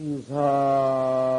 수조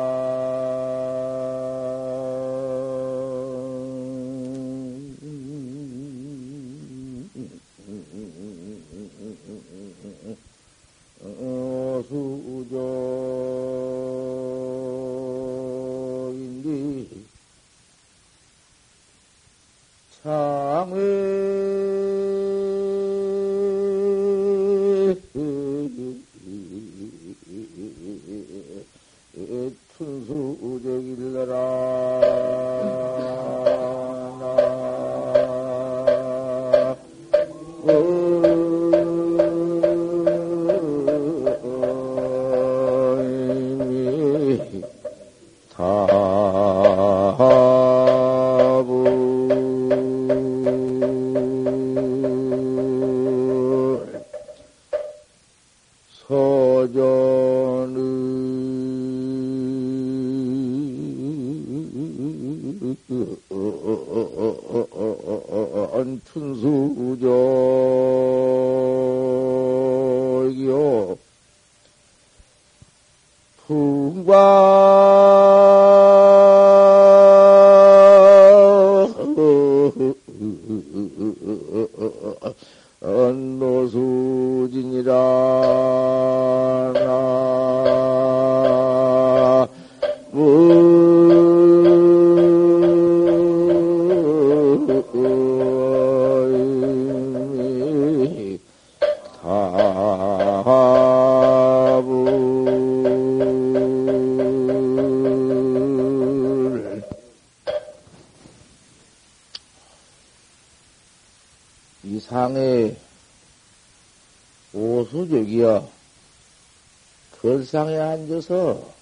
걸상에 앉아서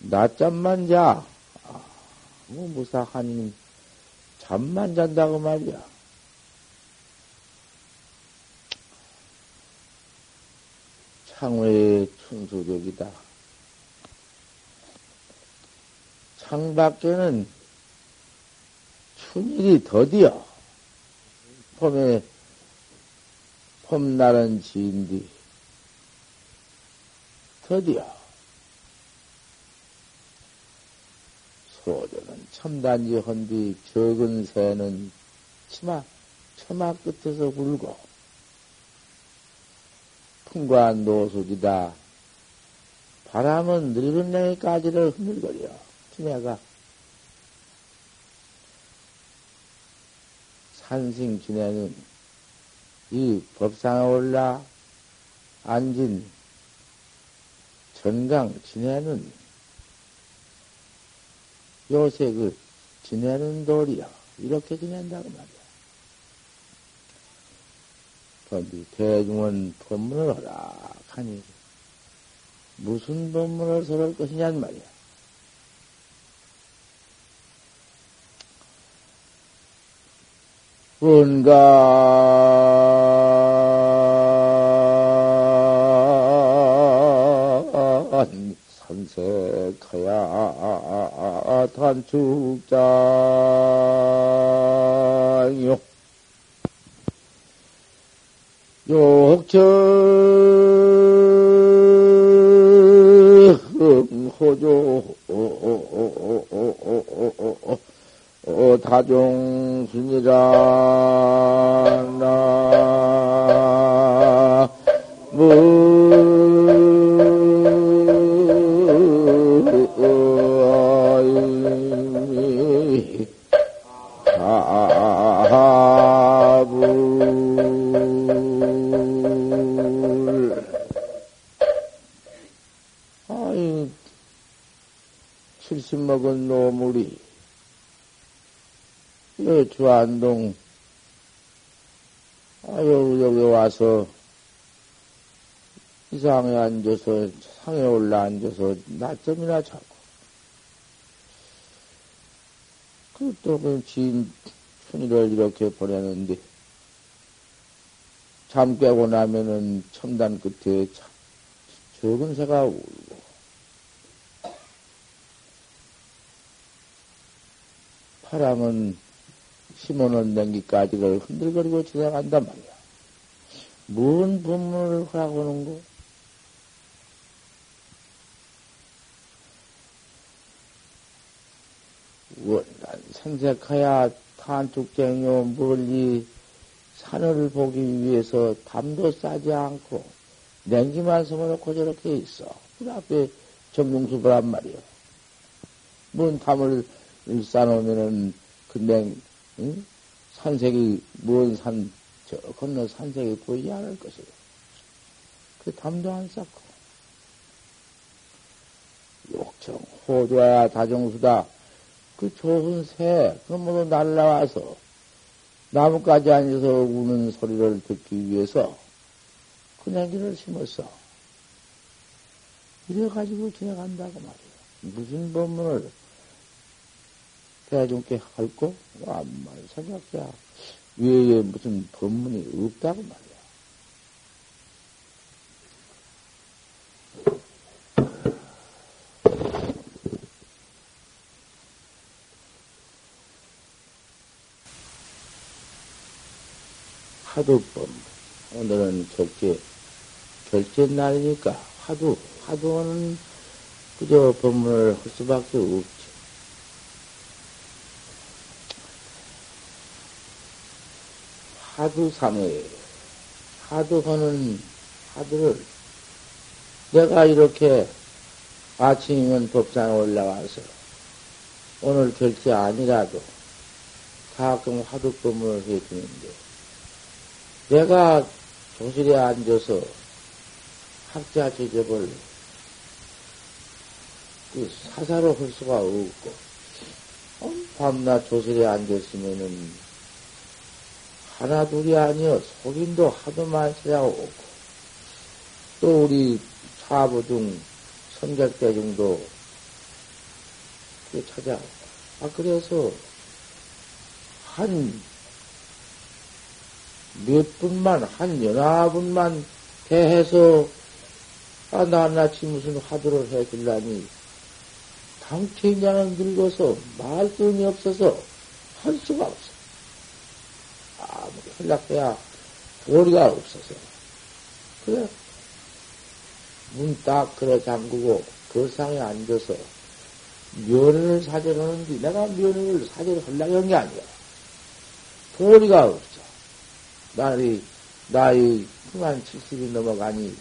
낮잠만 자. 아, 뭐 무사한 잠만 잔다고 말이야. 창외의 충수적이다. 창 밖에는 춘일이 더디어. 봄에 봄날은 지인디 드디어 소조는 첨단지 헌디 적은 새는 치마 처마 끝에서 굴고 풍과한 노숙이다. 바람은 늙은 냉이까지를 흔들거려. 치매가 산승 지내는 이 법상에 올라 앉은 전강 지내는 요새 그 지내는 돌이야. 이렇게 지낸다고 말이야. 그런데 대중은 법문을 허락하니 무슨 법문을 설할 것이냔 말이야. 은가 선색하야 단축장요 욕정 호조 어, 다종순이라 나아 먹은 노물이 여 주안동, 아유, 여기 와서, 이상에 앉아서, 상에 올라 앉아서, 낮점이나 자고. 그또 그 지인 춘일을 이렇게 보내는데, 잠 깨고 나면은 첨단 끝에 적은 새가 울고, 사람은 심어놓은 냉기까지를 흔들거리고 지나간단 말이야. 뭔 법문을 하라고 하는 거? 뭐, 원난 산색하야 탄축쟁요 멀리 산을 보기 위해서 담도 싸지 않고 냉기만 숨어놓고 저렇게 있어. 그 앞에 정중수부란 말이야. 뭔 담을 그 냉, 응? 산색이, 먼 산, 저 건너 산색이 보이지 않을 것이요. 그 담도 안 쌓고. 욕청, 호주야 다정수다. 그 좋은 새, 그런 모두 날라와서 나무까지 앉아서 우는 소리를 듣기 위해서 그 냉기를 심었어. 이래가지고 지나간다고 말이야. 무슨 법문을 대중께 할고? 암만 생각해야 외에 무슨 법문이 없다고 말이야. 화두법. 오늘은 결제, 결제 날이니까 화두, 화두는 그저 법문을 할 수밖에 없 지. 화두상에, 화두하는 화두를 내가 이렇게 아침이면 법상에 올라가서 오늘 결제 아니라도 가끔 화두법문을 해주는데 내가 조실에 앉아서 학자 제접을 그 사사로 할 수가 없고, 어, 밤낮 조실에 앉았으면은 하나 둘이 아니여 속인도 하도 많이 찾아오고, 또 우리 차부 등 선객대중도 그 찾아오고, 아, 그래서 한 몇 분만, 한 여나 분만 대해서, 아, 낱낱이 무슨 화두를 해 줄라니, 당체인자는 늙어서 말씀이 없어서 할 수가 없어. 아무리 연락해야 도리가 없어서. 그래. 문 딱 걸어 잠그고 거상에 앉아서 면을 사절하는데 내가 면을 사절하려고 한 게 아니야. 도리가 없어. 나이, 나이 그만 70이 넘어가니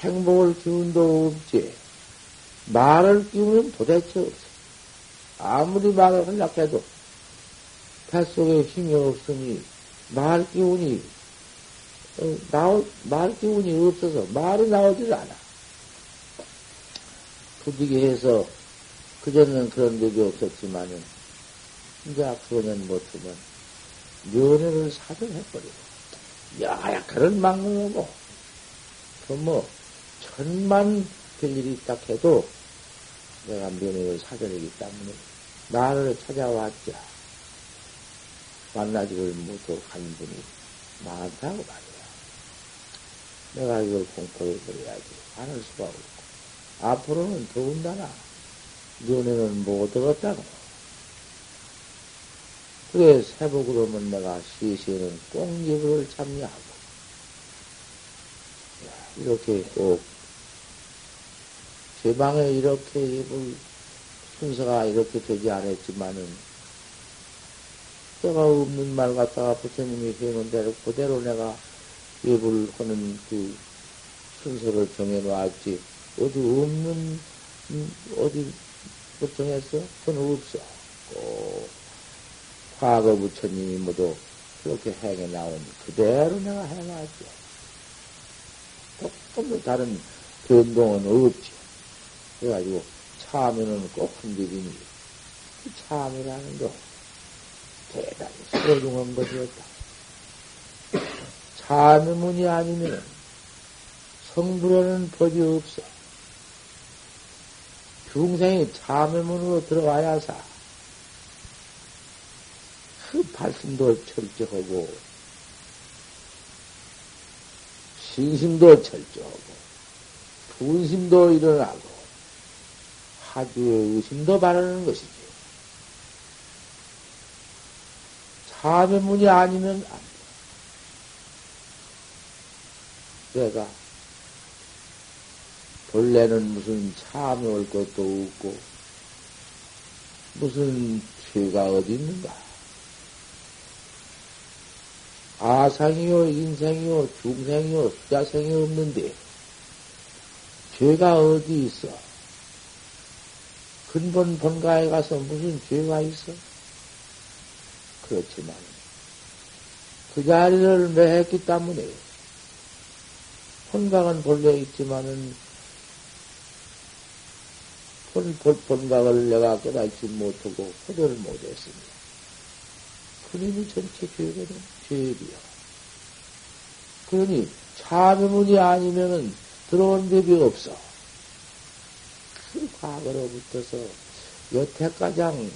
행복을 기운도 없지. 말을 기우는 도대체 없어. 아무리 말을 하려고 해도 뱃속에 힘이 없으니 말 기운이 어, 나올, 말 기운이 없어서 말이 나오질 않아. 부득이 해서 그전에는 그런 적이 없었지만은 이제 그거는 못하면 면회를 사정해버리고, 야, 그런 막론하고, 그 뭐, 천만 별일이 딱 해도 내가 면회를 사정하기 때문에 나를 찾아왔자. 만나지를 못한 분이 많다고 말이야. 내가 이걸 공포해버려야지. 안 할 수가 없고. 앞으로는 더군다나 면회는 못 얻었다고. 그래, 세복으로면 내가 시시에는 꼭 예불을 참여하고, 이렇게 꼭, 제 방에 이렇게 예불 순서가 이렇게 되지 않았지만은, 때가 없는 말 갖다가 부처님이 해놓은 대로 그대로 내가 예불 하는 그 순서를 정해놓았지, 어디 없는, 음, 어디 못 정했어? 그건 없어. 꼭 과거 부처님이 모두 그렇게 행해 나온 그대로 내가 행하죠. 조금도 다른 변동은 없죠. 그래가지고 참여는 꼭 흔들리니 그 참이라는 거 대단히 소중한 것이었다. 참여문이 아니면 성불에는 법이 없어. 중생이 참여문으로 들어와야 사. 그 발심도 철저하고, 신심도 철저하고, 분심도 일어나고, 하주의 의심도 바라는 것이지. 참회문이 아니면 안 돼. 내가 본래는 무슨 올 것도 없고, 무슨 죄가 어디 있는가? 아상이요, 인생이요, 중생이요, 수자생이 없는데, 죄가 어디 있어? 근본 본가에 가서 무슨 죄가 있어? 그렇지만, 그 자리를 매했기 때문에, 본각은 본래 있지만은, 본, 본, 본각을 내가 깨닫지 못하고, 호도를 못했습니다. 그놈이 전체 죄거든, 죄비야. 그러니, 참여문이 아니면은 들어온 법이 없어. 그 과거로부터서 여태 가장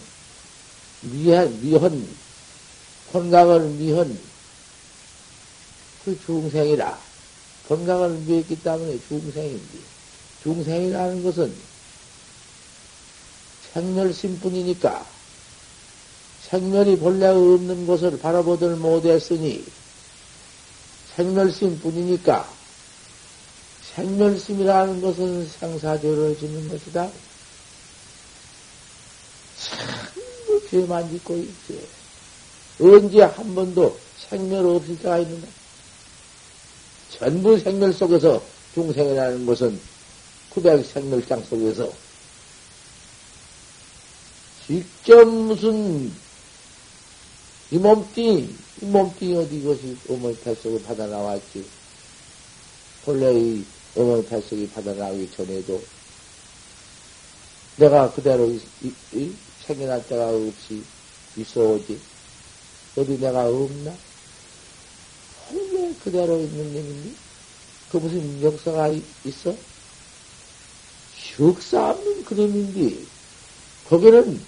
미한, 미헌, 혼각을 미헌, 그 중생이라. 혼각을 미했기 때문에 중생인데, 중생이라는 것은 생멸심뿐이니까, 생멸이 본래 없는 것을 바라보들 못했으니 생멸심 뿐이니까 생멸심이라는 것은 생사죄를 짓는 것이다. 참 죄만 짓고 있지. 언제 한 번도 생멸 없을 때가 있는가? 전부 생멸 속에서 중생이라는 것은 구백 생멸장 속에서 직접 무슨 이 몸뚱이, 이 몸뚱이 어디 것이 어머니 뱃속에 받아 나왔지. 본래 이 어머니 뱃속에 받아 나오기 전에도 내가 그대로 이, 이, 이 생겨날 때가 없이 있어 오지. 어디 내가 없나? 원래 그대로 있는 놈인데? 그 무슨 역사가 있어? 역사 없는 그놈인데, 거기는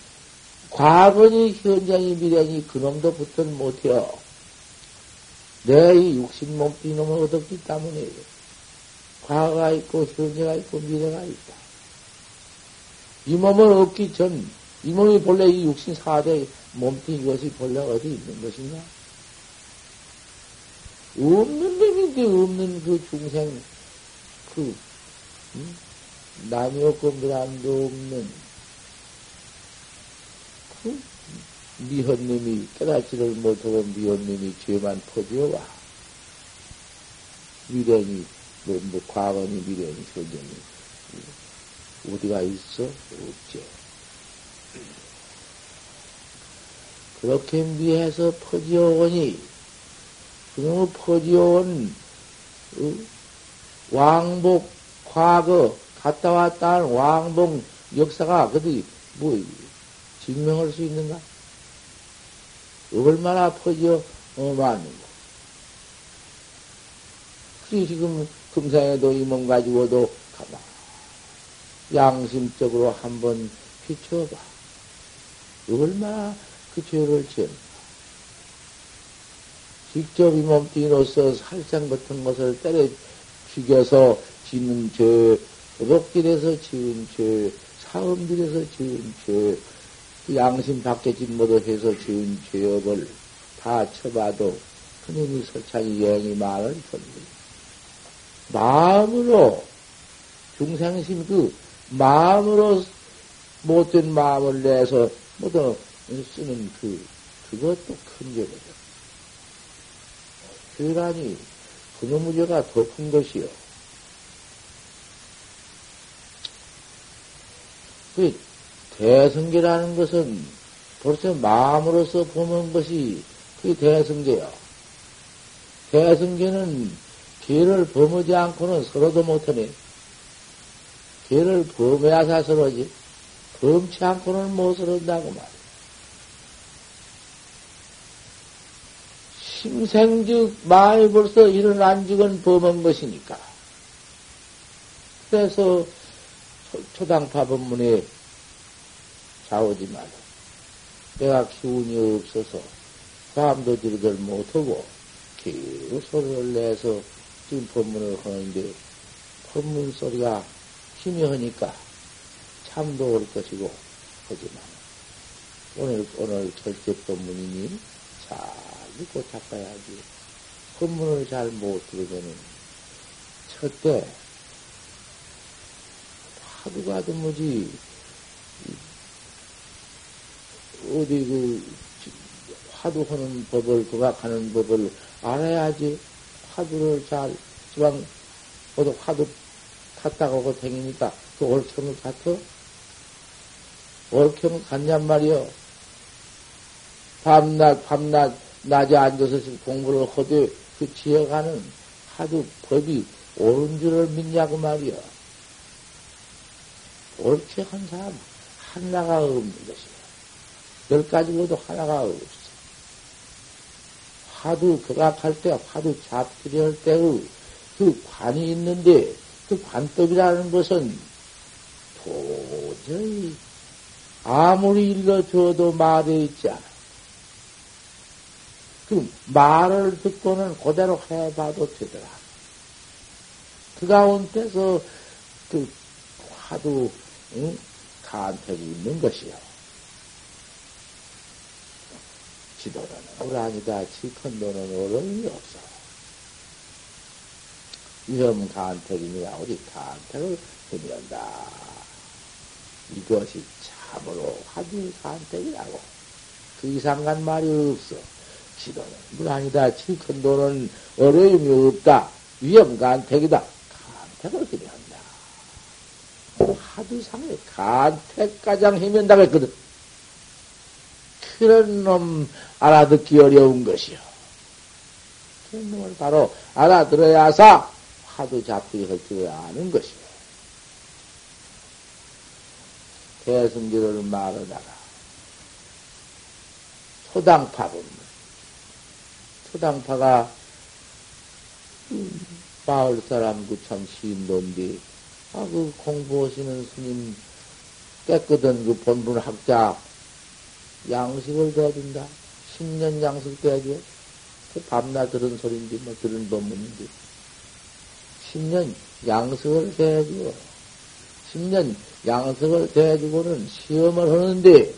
과거니 현장이 미래니 그놈도 붙들 못해요. 내 이 육신 몸뚱이 놈을 얻었기 때문에 과거가 있고 현재가 있고 미래가 있다. 이 몸을 얻기 전, 이 몸이 본래 이 육신 사대 몸뚱이 것이 본래 어디 있는 것인가? 없는 놈인데 없는 그 중생, 그, 음? 남이 없고 미란도 없는 그 미혼님이 깨닫지를 못하고 미혼님이 죄만 퍼지어와. 미련이, 뭐, 뭐, 과거니 미련이, 현재니, 어디가 있어? 없지. 그렇게 미해서 퍼지어오니, 그놈의 퍼지어온, 어? 왕복, 과거, 갔다 왔다 한 왕복 역사가, 그디, 뭐, 증명할 수 있는가? 얼마나 퍼져 어마하는가? 그리 지금 금상에도 이 몸 가지고도 가만 양심적으로 한번 비춰봐. 얼마나 그 죄를 지었나? 직접 이 몸뚱이로서 살상 같은 것을 때려 죽여서 짓는 죄, 록길에서 지은 죄, 사음들에서 지은 죄, 양심 밖에 짓모도 해서 지은 죄업을 다 쳐봐도 그놈이 설창이 여행이 많을 텐데 마음으로 중생심 그 마음으로 못된 마음을 내서 모두 쓰는 그 그것도 큰 죄거든. 죄라니 그놈의 죄가 더 큰 것이요. 그 대승계라는 것은 벌써 마음으로서 보는 것이 그 대승계야. 대승계는 죄를 범하지 않고는 서로도 못하네. 죄를 범해야 서로지. 범치 않고는 못 서른다고 말이야. 심생즉 마음이 벌써 일어난 적은 범한 것이니까. 그래서 초당파 법문에 자오지 마라. 내가 기운이 없어서 밤도 지르들 못하고 계속 소리를 내서 지금 법문을 하는데 법문 소리가 힘이 하니까 참도 올 것이고 하지만 오늘 오늘 절제 법문이니 잘 믿고 닦아야지 법문을 잘 못 들으면은 첫째 하루가 드무지 어디 그 화두 하는 법을 도각하는 법을 알아야지 화두를 잘 지방 모두 화두 탔다고 하고 다니니까 그 옳게는 같아? 옳게는 같냔 말이여. 밤낮, 밤낮, 낮에 앉아서 공부를 하되 그 지어가는 하도 법이 옳은 줄을 믿냐고 말이여. 옳게 한 사람 하나가 없는 것이야. 열 가지로도 하나가 없어. 화두 교각할 때, 화두 잡기를 할 때의 그 관이 있는데, 그 관법이라는 것은 도저히 아무리 일러줘도 말에 있지 않아. 그 말을 듣고는 그대로 해봐도 되더라. 그 가운데서 그 화두 응? 간택이 있는 것이요. 지도는 오라니다 지컨도는 어려움이 없어. 위험 간택이니라 우리 간택을 해면다. 이것이 참으로 화두 간택이라고. 그 이상 간 말이 없어. 지도는 물아니다 지컨도는 어려움이 없다. 위험 간택이다. 간택을 해면다. 하두상에 간택 가장 해면다고 했거든. 그런 놈 알아듣기 어려운 것이요. 그런 놈을 바로 알아들어야사 화두 잡기 할줄 아는 것이요. 대승기를 말하다가 초당파군 초당파가 마을 사람 그참 시인도인데 아, 그 공부하시는 스님 깨끗한 그 본분 학자 양식을 대준다. 10년 양식 대줘. 그 밤낮 들은 소리인데, 뭐 들은 법문인데. 10년 양식을 대줘. 10년 양식을 대주고는 시험을 하는데,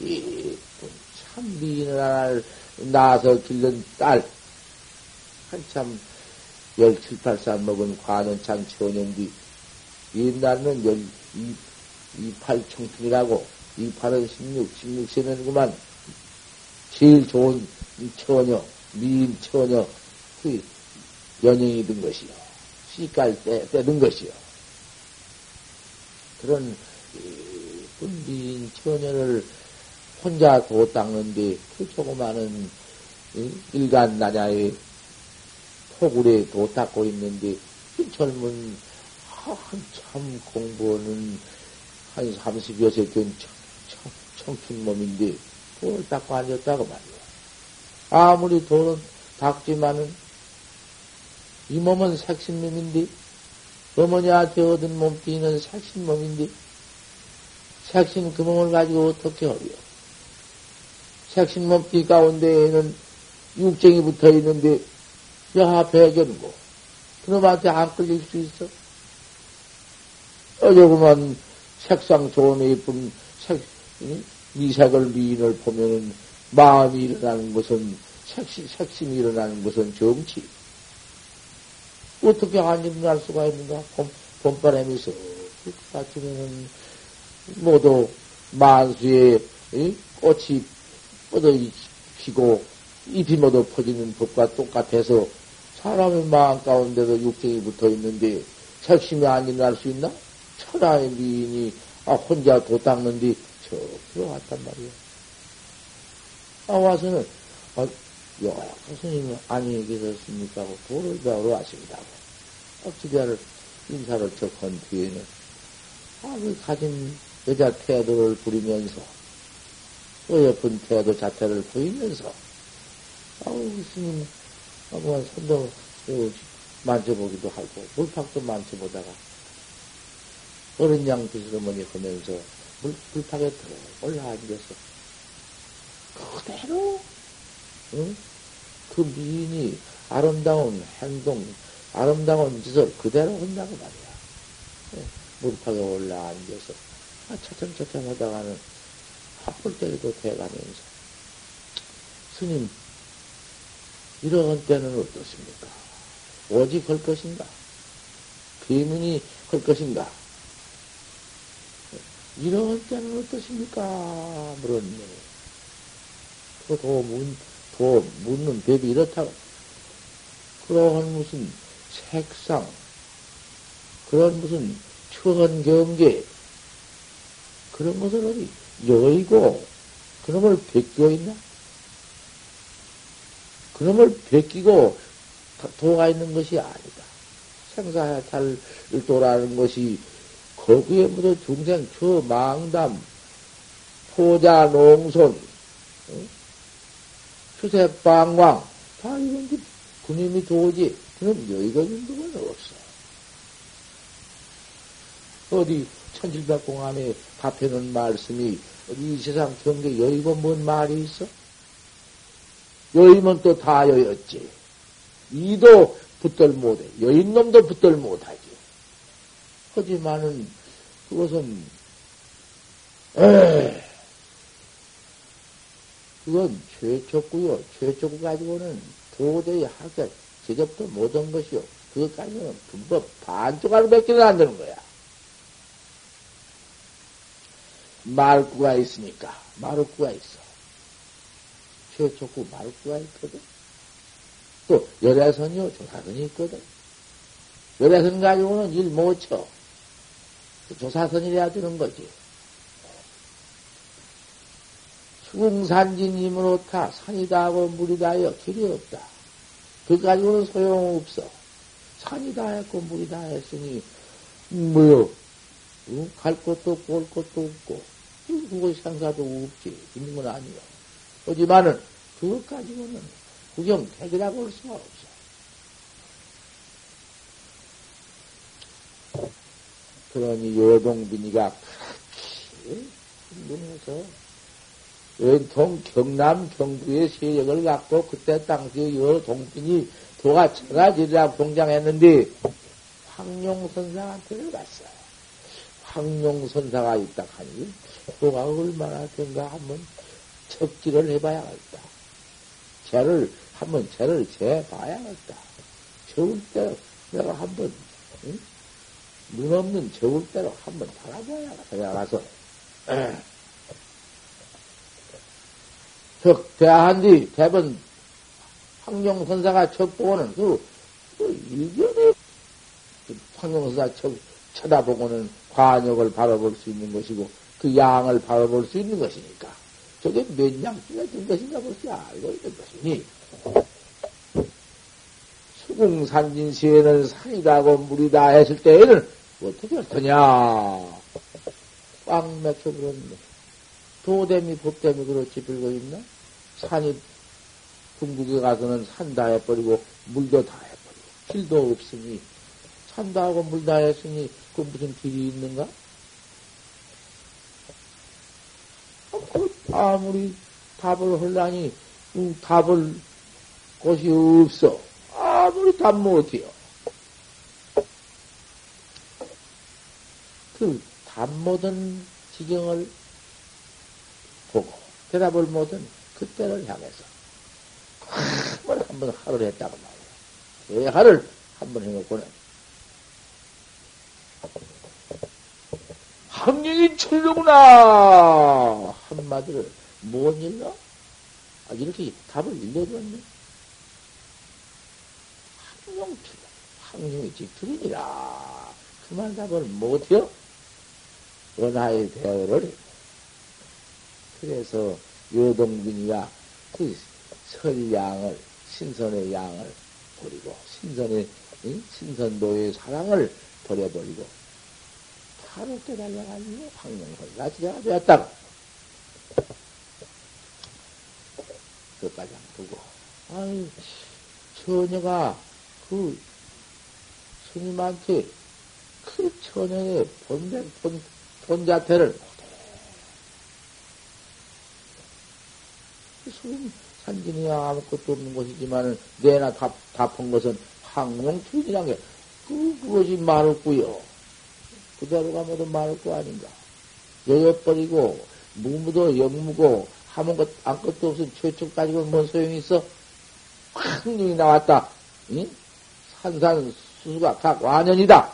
이참 미인을 하 나 낳아서 길른 딸, 한참 열칠, 팔살 먹은 관원창 열, 이, 이팔 청춘이라고, 이팔은 십육, 십육세면구만. 제일 좋은 처녀, 미인 처녀, 그 연예인이 된 것이요. 시깔 때, 때든 것이요. 그런, 그 미인 처녀를 혼자 도 닦는데, 그 조그마한 일간 나냐의 포굴에 도 닦고 있는데 그 젊은 한참 공부는 한 30여 세 된 청춘 몸인데 돌을 닦고 앉았다고 말이야. 아무리 돌은 닦지만은 이 몸은 색신 몸인데 어머니한테 얻은 몸뚱이는 색신 몸인데 색신 그 몸을 가지고 어떻게 하려? 색신 몸뚱이 가운데에는 육쟁이 붙어 있는데 여하 배견고 그놈한테 안 끌릴 수 있어? 어저그만 색상 좋은 예쁜 색, 미색을 미인을 보면은 마음이 일어나는 것은 색심, 색심이 일어나는 것은 정치. 어떻게 안 일어날 수가 있는가? 봄, 봄바람이 서 아침에는 모두 만수의 꽃이 뻗어 피고 잎이 모두 퍼지는 법과 똑같아서 사람의 마음 가운데도 육정이 붙어 있는데 색심이 안 일어날 수 있나? 천하의 미인이 아, 혼자 도 닦는디 저 들어왔단 말이야. 아, 와서는, 아, 야, 스님이 안녕히 계셨습니까? 하고 도를 배우러 왔습니다. 억지대를 인사를 척한 뒤에는, 아, 그 가진 여자 태도를 부리면서, 또 예쁜 태도 자체를 보이면서, 아우, 스님, 아, 뭐, 손도 만져보기도 하고, 물팍도 만져보다가, 어른 양 비스러머니 하면서 물, 불팍에 들어 올라앉아서, 그대로, 응? 그 미인이 아름다운 행동, 아름다운 짓을 그대로 한다고 말이야. 예, 물팍에 올라앉아서, 아, 차츰차츰 하다가는 합불 때리도 돼가면서, 스님, 이런 때는 어떻습니까? 오직 할 것인가? 비문이 할 것인가? 이런 때는 어떠십니까? 물었네. 그 도, 문, 도, 묻는 법이 이렇다고. 그러한 무슨 색상, 그런 무슨 추한 경계, 그런 것을 어디 여의고, 그놈을 베껴 있나? 그놈을 베끼고 도가 있는 것이 아니다. 생사해탈을 도라는 것이 거기에 묻어 중생 저 망담, 포자 농손, 추세방광, 다 이런 게 그님이 도지. 그럼 여의가 있는 건 없어. 어디 천칠백공안에 답해놓은 말씀이 이 세상 경계 여의고 뭔 말이 있어? 여의면 또 다 여였지. 이도 붙들 못해. 여인 놈도 붙들 못하지. 하지만은 그것은 에 그건 최초구요. 최초구 가지고는 도저히 하게 제접도 못한 것이요. 그것까지는 분법 몇 개는 안 되는 거야. 말구가 있으니까 마루구가 있어. 최초구 마루구가 있거든. 또 열애선이요 조사선이 있거든. 열애선 가지고는 일 못 쳐. 조사선이래야 되는 거지. 수궁산진임으로 타 산이다 하고 물이다 하여 길이 없다. 그 가지고는 소용없어. 산이다 했고 물이다 했으니 뭐요? 응? 갈 곳도 없고 올 곳도 없고 그것이 상사도 없지. 있는 건 아니요. 하지만은 그것 가지고는 구경택이라고 할 수가 없어. 그러니 여동빈이가 그렇게 흥분해서 연통 경남 경부의 세력을 갖고 그때 당시에 여동빈이 도가 천하지리라 봉장했는데 황룡선사한테를 갔어요. 황룡선사가 있다 하니 도가 얼마나 된가 한번 척지를 해봐야겠다. 쟤를 한번 쟤를 재봐야겠다. 좋을 때 내가 한번 응? 눈 없는 저울 대로 한번 바라봐야 그냥 가서 적 대한 뒤 대번 황룡선사가 척보고는 그, 그그 황룡선사 척 쳐다보고는 관역을 바라볼 수 있는 것이고 그 양을 바라볼 수 있는 것이니까 저게 몇된 것인가 볼지 알고 있는 것이니 수궁산진 시에는 산이다고 물이다 했을 때에는 어떻게 할 거냐? 꽉 막혀버렸네. 도댐이, 법댐이 그렇지 빌고 있나? 산이 중국에 가서는 산 다 해버리고 물도 다 해버리고 길도 없으니 산다 하고 물 다 했으니 그 무슨 길이 있는가? 아, 그 아무리 답을 하려니 답을 곳이 없어. 아무리 답 못해요. 그 답 못한 지경을 보고 대답을 못한 그때를 향해서 한번 한번 하루를 했다고 말이야. 대하를 한번 해놓고는 학령이 철로구나 한마디를 못 일러? 아, 이렇게 답을 일러줬네. 학령 철 학령이 집틀이니라. 그만 답을 못해요? 원하의 대어를 그래서 여동빈이가 그 설양을 신선의 양을 버리고 신선의 신선도의 사랑을 버려버리고 바로 깨달아가지고 황명선가 지가 되었다. 그까지 두고 아이 처녀가 그 스님한테 그 처녀의 본된 본 본 자태를 수금 산진이야 아무것도 없는 것이지만은 내나 답, 답한 것은 항용 투인이란 게 그, 그것이 말없고요. 그대로 가면도 말없고 아닌가. 여여버리고 무무도 영무고 하는 것 아무것도 없은 최초 가지고 뭔 소용이 있어? 확령이 나왔다. 응? 산산 수수가 각 완연이다.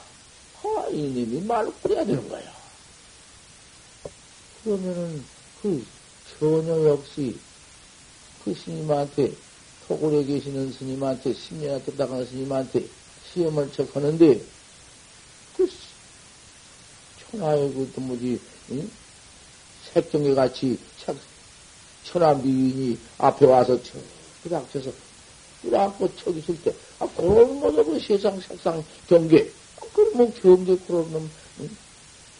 아, 이님이 말로 뿌려야 되는 거야. 그러면은 그 처녀 역시 그 스님한테 토굴에 계시는 스님한테 10년에 뜯다가는 스님한테 시험을 척 하는데 그 천하의 그 뭐지 응? 색경에 같이 천하 미인이 앞에 와서 척그닥쳐서 그래갖고 척 있을 때, 아, 그런 거죠, 그 세상 색상 경계. 그럼 뭐 경계 그런 놈, 응?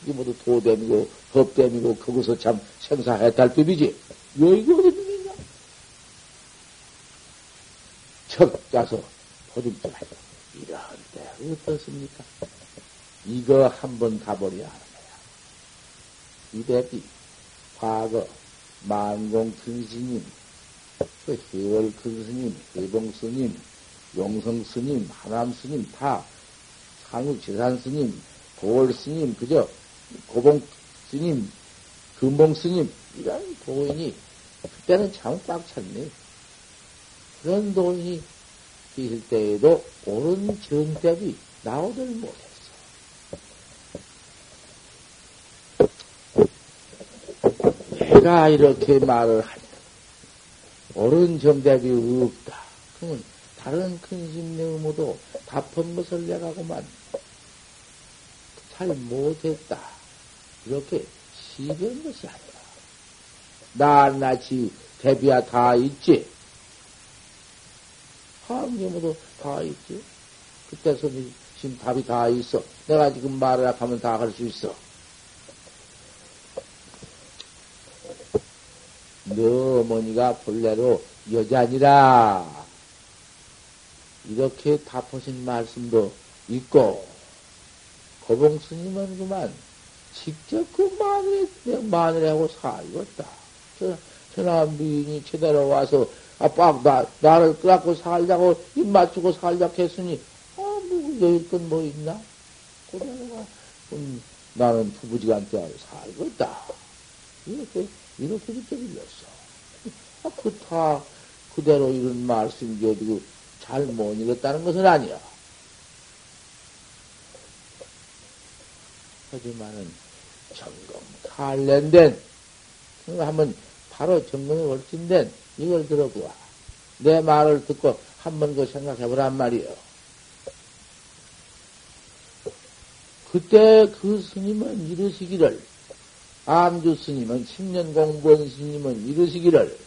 이게 모두 도됨이고, 법됨이고, 거기서 참 생사해탈 법이지. 왜 이거 어디 있냐? 척 가서 보듬좀 하자. 이런 때 어떻습니까? 이거 한번 가버려야 하는 거야. 이대비, 과거, 만공 근신님, 그 해월 근스님, 해봉 스님, 용성 스님, 하남 스님, 다 상육 재산 스님, 보월 스님, 그저 고봉 스님, 금봉 스님, 이런 도인이 그때는 참꽉 찼네. 그런 도인이 있을 때에도 옳은 정답이 나오들 못했 내가 이렇게 말을 하니 옳은 정답이 없다. 그러면 다른 큰심내 의무도 답한 것을 내가고만 잘 못했다. 이렇게 시비한 것이 아니라 낱낱이 대비야 다 있지. 하경모도 다 있지. 그때 손이 지금 답이 다 있어. 내가 지금 말을 하면 다 할 수 있어. 너 어머니가 본래로 여자니라. 이렇게 답하신 말씀도 있고, 고봉 스님은 그만 직접 그 마늘에, 내 마늘하고 살겠다. 저, 저나 미인이 제대로 와서, 아, 빡, 나, 나를 끌어갖고 살자고, 입 맞추고 살자 했으니, 아, 뭐, 여일 건 뭐 있나? 그러다가, 음, 나는 부부지간테 살겠다. 이렇게 이렇게 들렸어. 아, 그다 그대로 이런 말씀이 어디고 잘 못 읽었다는 것은 아니야. 하지만은 점검 탈렌된 한번 바로 점검에 올진된 이걸 들어보아. 내 말을 듣고 한 번 그 생각해보란 말이요. 그때 그 스님은 이르시기를 암주 스님은 10년 공부한 스님은 이르시기를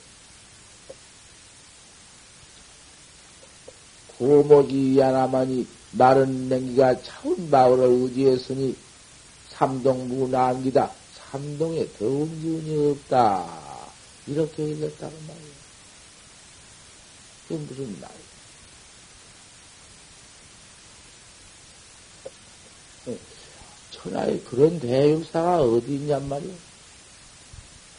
고목이 야나마니 마른 냉기가 차운 마을을 의지했으니 삼동무 난기다. 삼동에 더운 기운이 없다. 이렇게 읽었다는 말이에요. 그게 무슨 말이에요? 천하에 그런 대육사가 어디 있냔 말이오.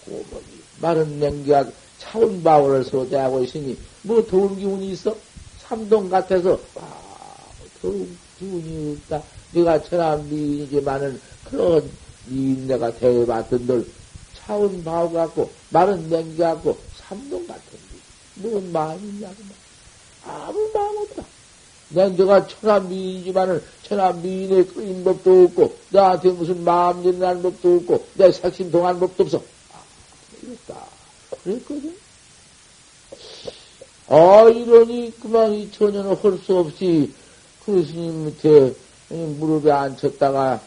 고목이 마른 냉기가 차운 바울을 소대하고 있으니 뭐 더운 기운이 있어? 삼동 같아서 아 더운 기운이 없다. 네가 천하 미인이지만은 그런 미인 내가 대해봤던들 차운 바울 같고 마른 냉기 같고 삼동 같은데 무슨 마음이 있냐고 아무 마음 없다. 난 내가 천하 미인이지만은 천하 미인의 끄인 법도 없고, 나한테 무슨 마음 일어나는 법도 없고, 내 색심 동한 법도 없어. 아, 이랬다. 그랬거든. 아, 이러니 그만 이 처녀는 할 수 없이 그 스님 밑에 무릎에 앉혔다가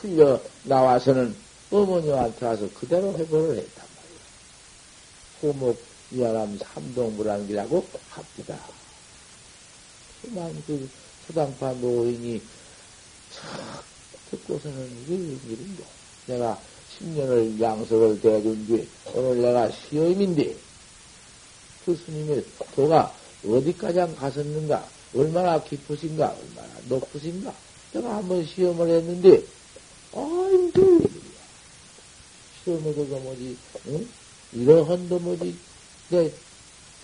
흘려 나와서는 어머니한테 와서 그대로 해보를 했단 말이야. 호목 이하람 삼동불안기라고 합니다. 그만 그 초당파 노인이 참 듣고서는 이게 웬일인고. 내가 10년을 양석을 대준 뒤에 오늘 내가 시험인데 그 스님의 도가 어디까지 갔었는가 얼마나 깊으신가 얼마나 높으신가 내가 한번 시험을 했는데 아이 그 웬일이야. 시험에도 그 뭐지 응? 이러한도 뭐지 내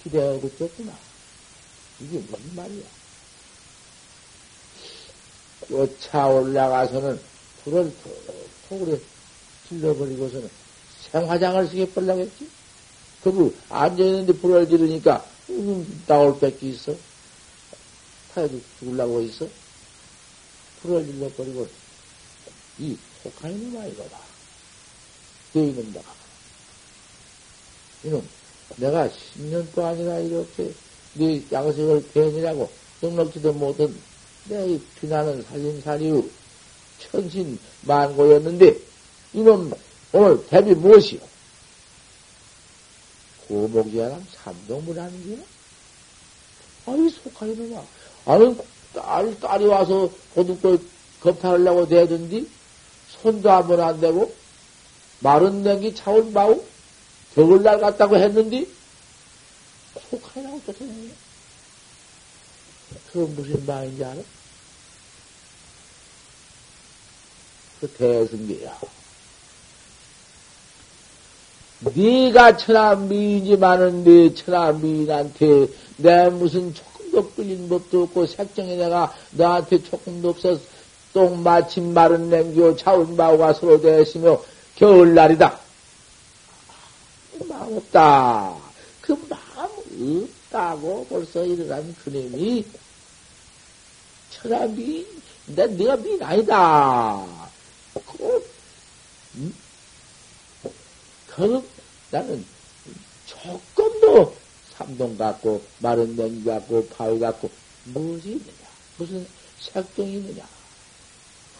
기대하고 있었구나. 이게 무슨 말이야. 쫓아 올라가서는 불을 톡으로 질러버리고서는 생화장을 쓰게 뻘라겠지? 그리고 앉아있는데 불을 지르니까 음, 나올 뺏기 있어? 타에도 죽으려고 있어? 불을 질러버리고 이 혹한 놈 아 이거다. 돼 있는다. 이놈, 내가 10년 동안이나 이렇게 네 양식을 괜히라고 넉넉지도 못한 내 비나는 사진살이유 천신 만고였는데 이놈 오늘 대비 무엇이요? 고목이야람 삼동문하는 게 아이 속하 이 놈아 아는 딸, 딸이 와서 고등골 겁탈하려고 대든지 손도 한 번 안 대고 마른 냉기 차올 마우 벽을 날 갔다고 했는데 속하이라고 쫓아내요. 그건 무슨 말인지 알아? 그 대승계야. 네가 천하미인지만은 네 천하미인한테 내 무슨 조금도 끌린 법도 없고 색정이 내가 너한테 조금도 없어 똥 마침 마른 냉기오 차운 바오가 서로 대시며 겨울날이다. 마음 없다. 그 마음 없다고 벌써 일어난 그놈이 천하미, 내, 네가 미인 아니다. 그, 나는 조금도 삼동 같고, 마른 냉기 같고, 바위 같고, 무엇이 있느냐? 무슨 색동이 있느냐?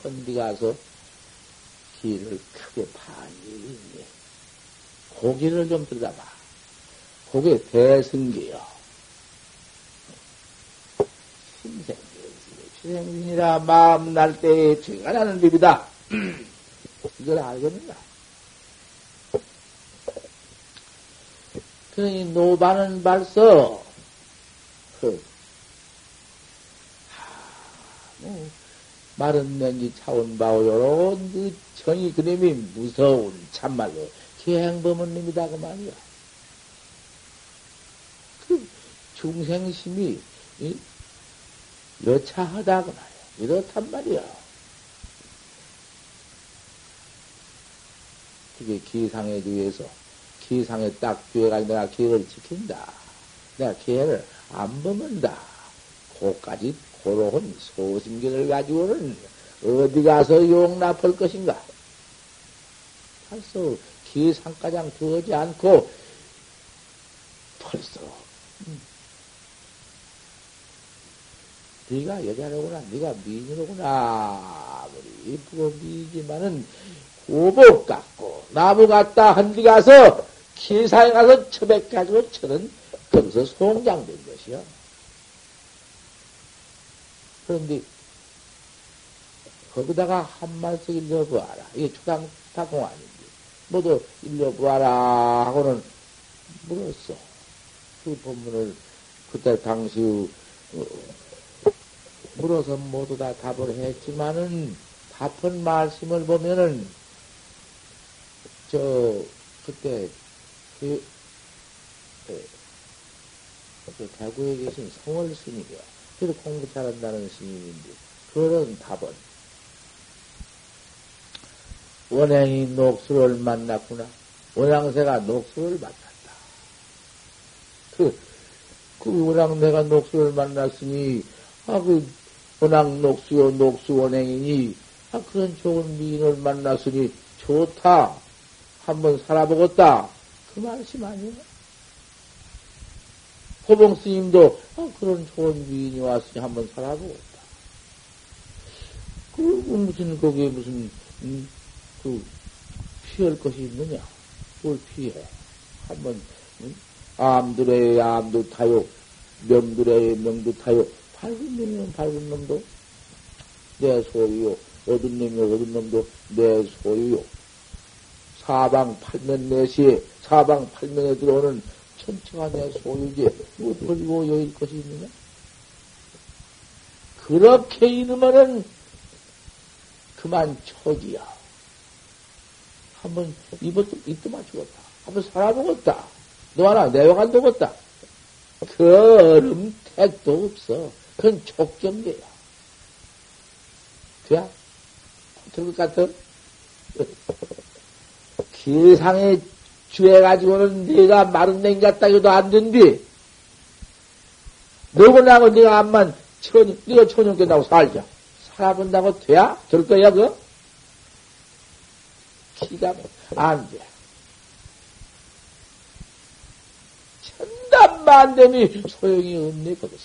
헌디 가서 길을 크게 있네. 고기를 좀 들여다봐. 고개 대승기요. 신생신이라 마음 날 때에 죄가 나는 법이다. 이걸 알겠는가? 그러니 노바는 발서 그, 하, 뭐, 마른 냉기 차온 바오 요런 그 정이 그놈이 무서운 참말로 기행범은 놈이다 그 말이야. 그 중생심이 이? 여차하다 그 말이야. 이렇단 말이야. 그게 기상에 의해서 기상에 딱 뒤에가지고 내가 기회를 지킨다. 내가 기회를 안 범은다. 고까지 고로운 소심기를 가지고는 어디 가서 용납할 것인가? 벌써 기상가장 두지 않고 벌써 음. 네가 여자로구나, 네가 미인으로구나. 아무리 이쁘고 미이지만은 고복 같고 나무 같다 한디 가서 기사에 가서 처백 가지고 쳐는 거기서 송장된 것이요. 그런데 거기다가 한 말씀 일러보아라. 이게 초당타공 아닌데 모두 일러보아라 하고는 물었어. 그 본문을 그때 당시 어, 물어서 모두 다 답을 했지만은 답한 말씀을 보면은 저 그때 그, 그, 그 대구에 계신 성월 스님이요. 그래도 공부 잘한다는 스님인데 그런 답은 원행이 녹수를 만났구나. 원양새가 녹수를 만났다. 그, 그 원양새가 녹수를 만났으니, 아, 그, 원양 녹수요, 녹수 원행이니, 아, 그런 좋은 미인을 만났으니 좋다. 한번 살아보겠다. 그 말씀 아니에요? 호봉 스님도 아, 그런 좋은 미인이 왔으니 한번 살아보겠다. 그 무슨 거기에 무슨 음, 그 피할 것이 있느냐? 뭘 피해? 한번 음? 암들의 암도 타요, 명들의 명도 타요. 밝은 놈이면 밝은 놈도 내 소유요. 어둔 놈이면 어둔 놈도 내 소유요. 사방 팔면 내시에 사방 팔면에 들어오는 내 소유지 뭐 버리고 여길 것이 있느냐? 그렇게 이놈은 그만 초기야. 한번 입었, 입도 맞추겠다. 한번 살아보겠다. 너 하나 내와간 도겠다. 그 얼음 택도 없어. 그건 촉정계야. 돼야? 들것 같아? 세상에 죄해가지고는 네가 마른 냉 같다 해도 안 된디. 너고 나고 네가 암만 천, 네가 천년 된다고 살자. 살아본다고 돼야? 될 거야, 그거? 기가 막안 돼. 천담만됨이 소용이 없네, 거기서.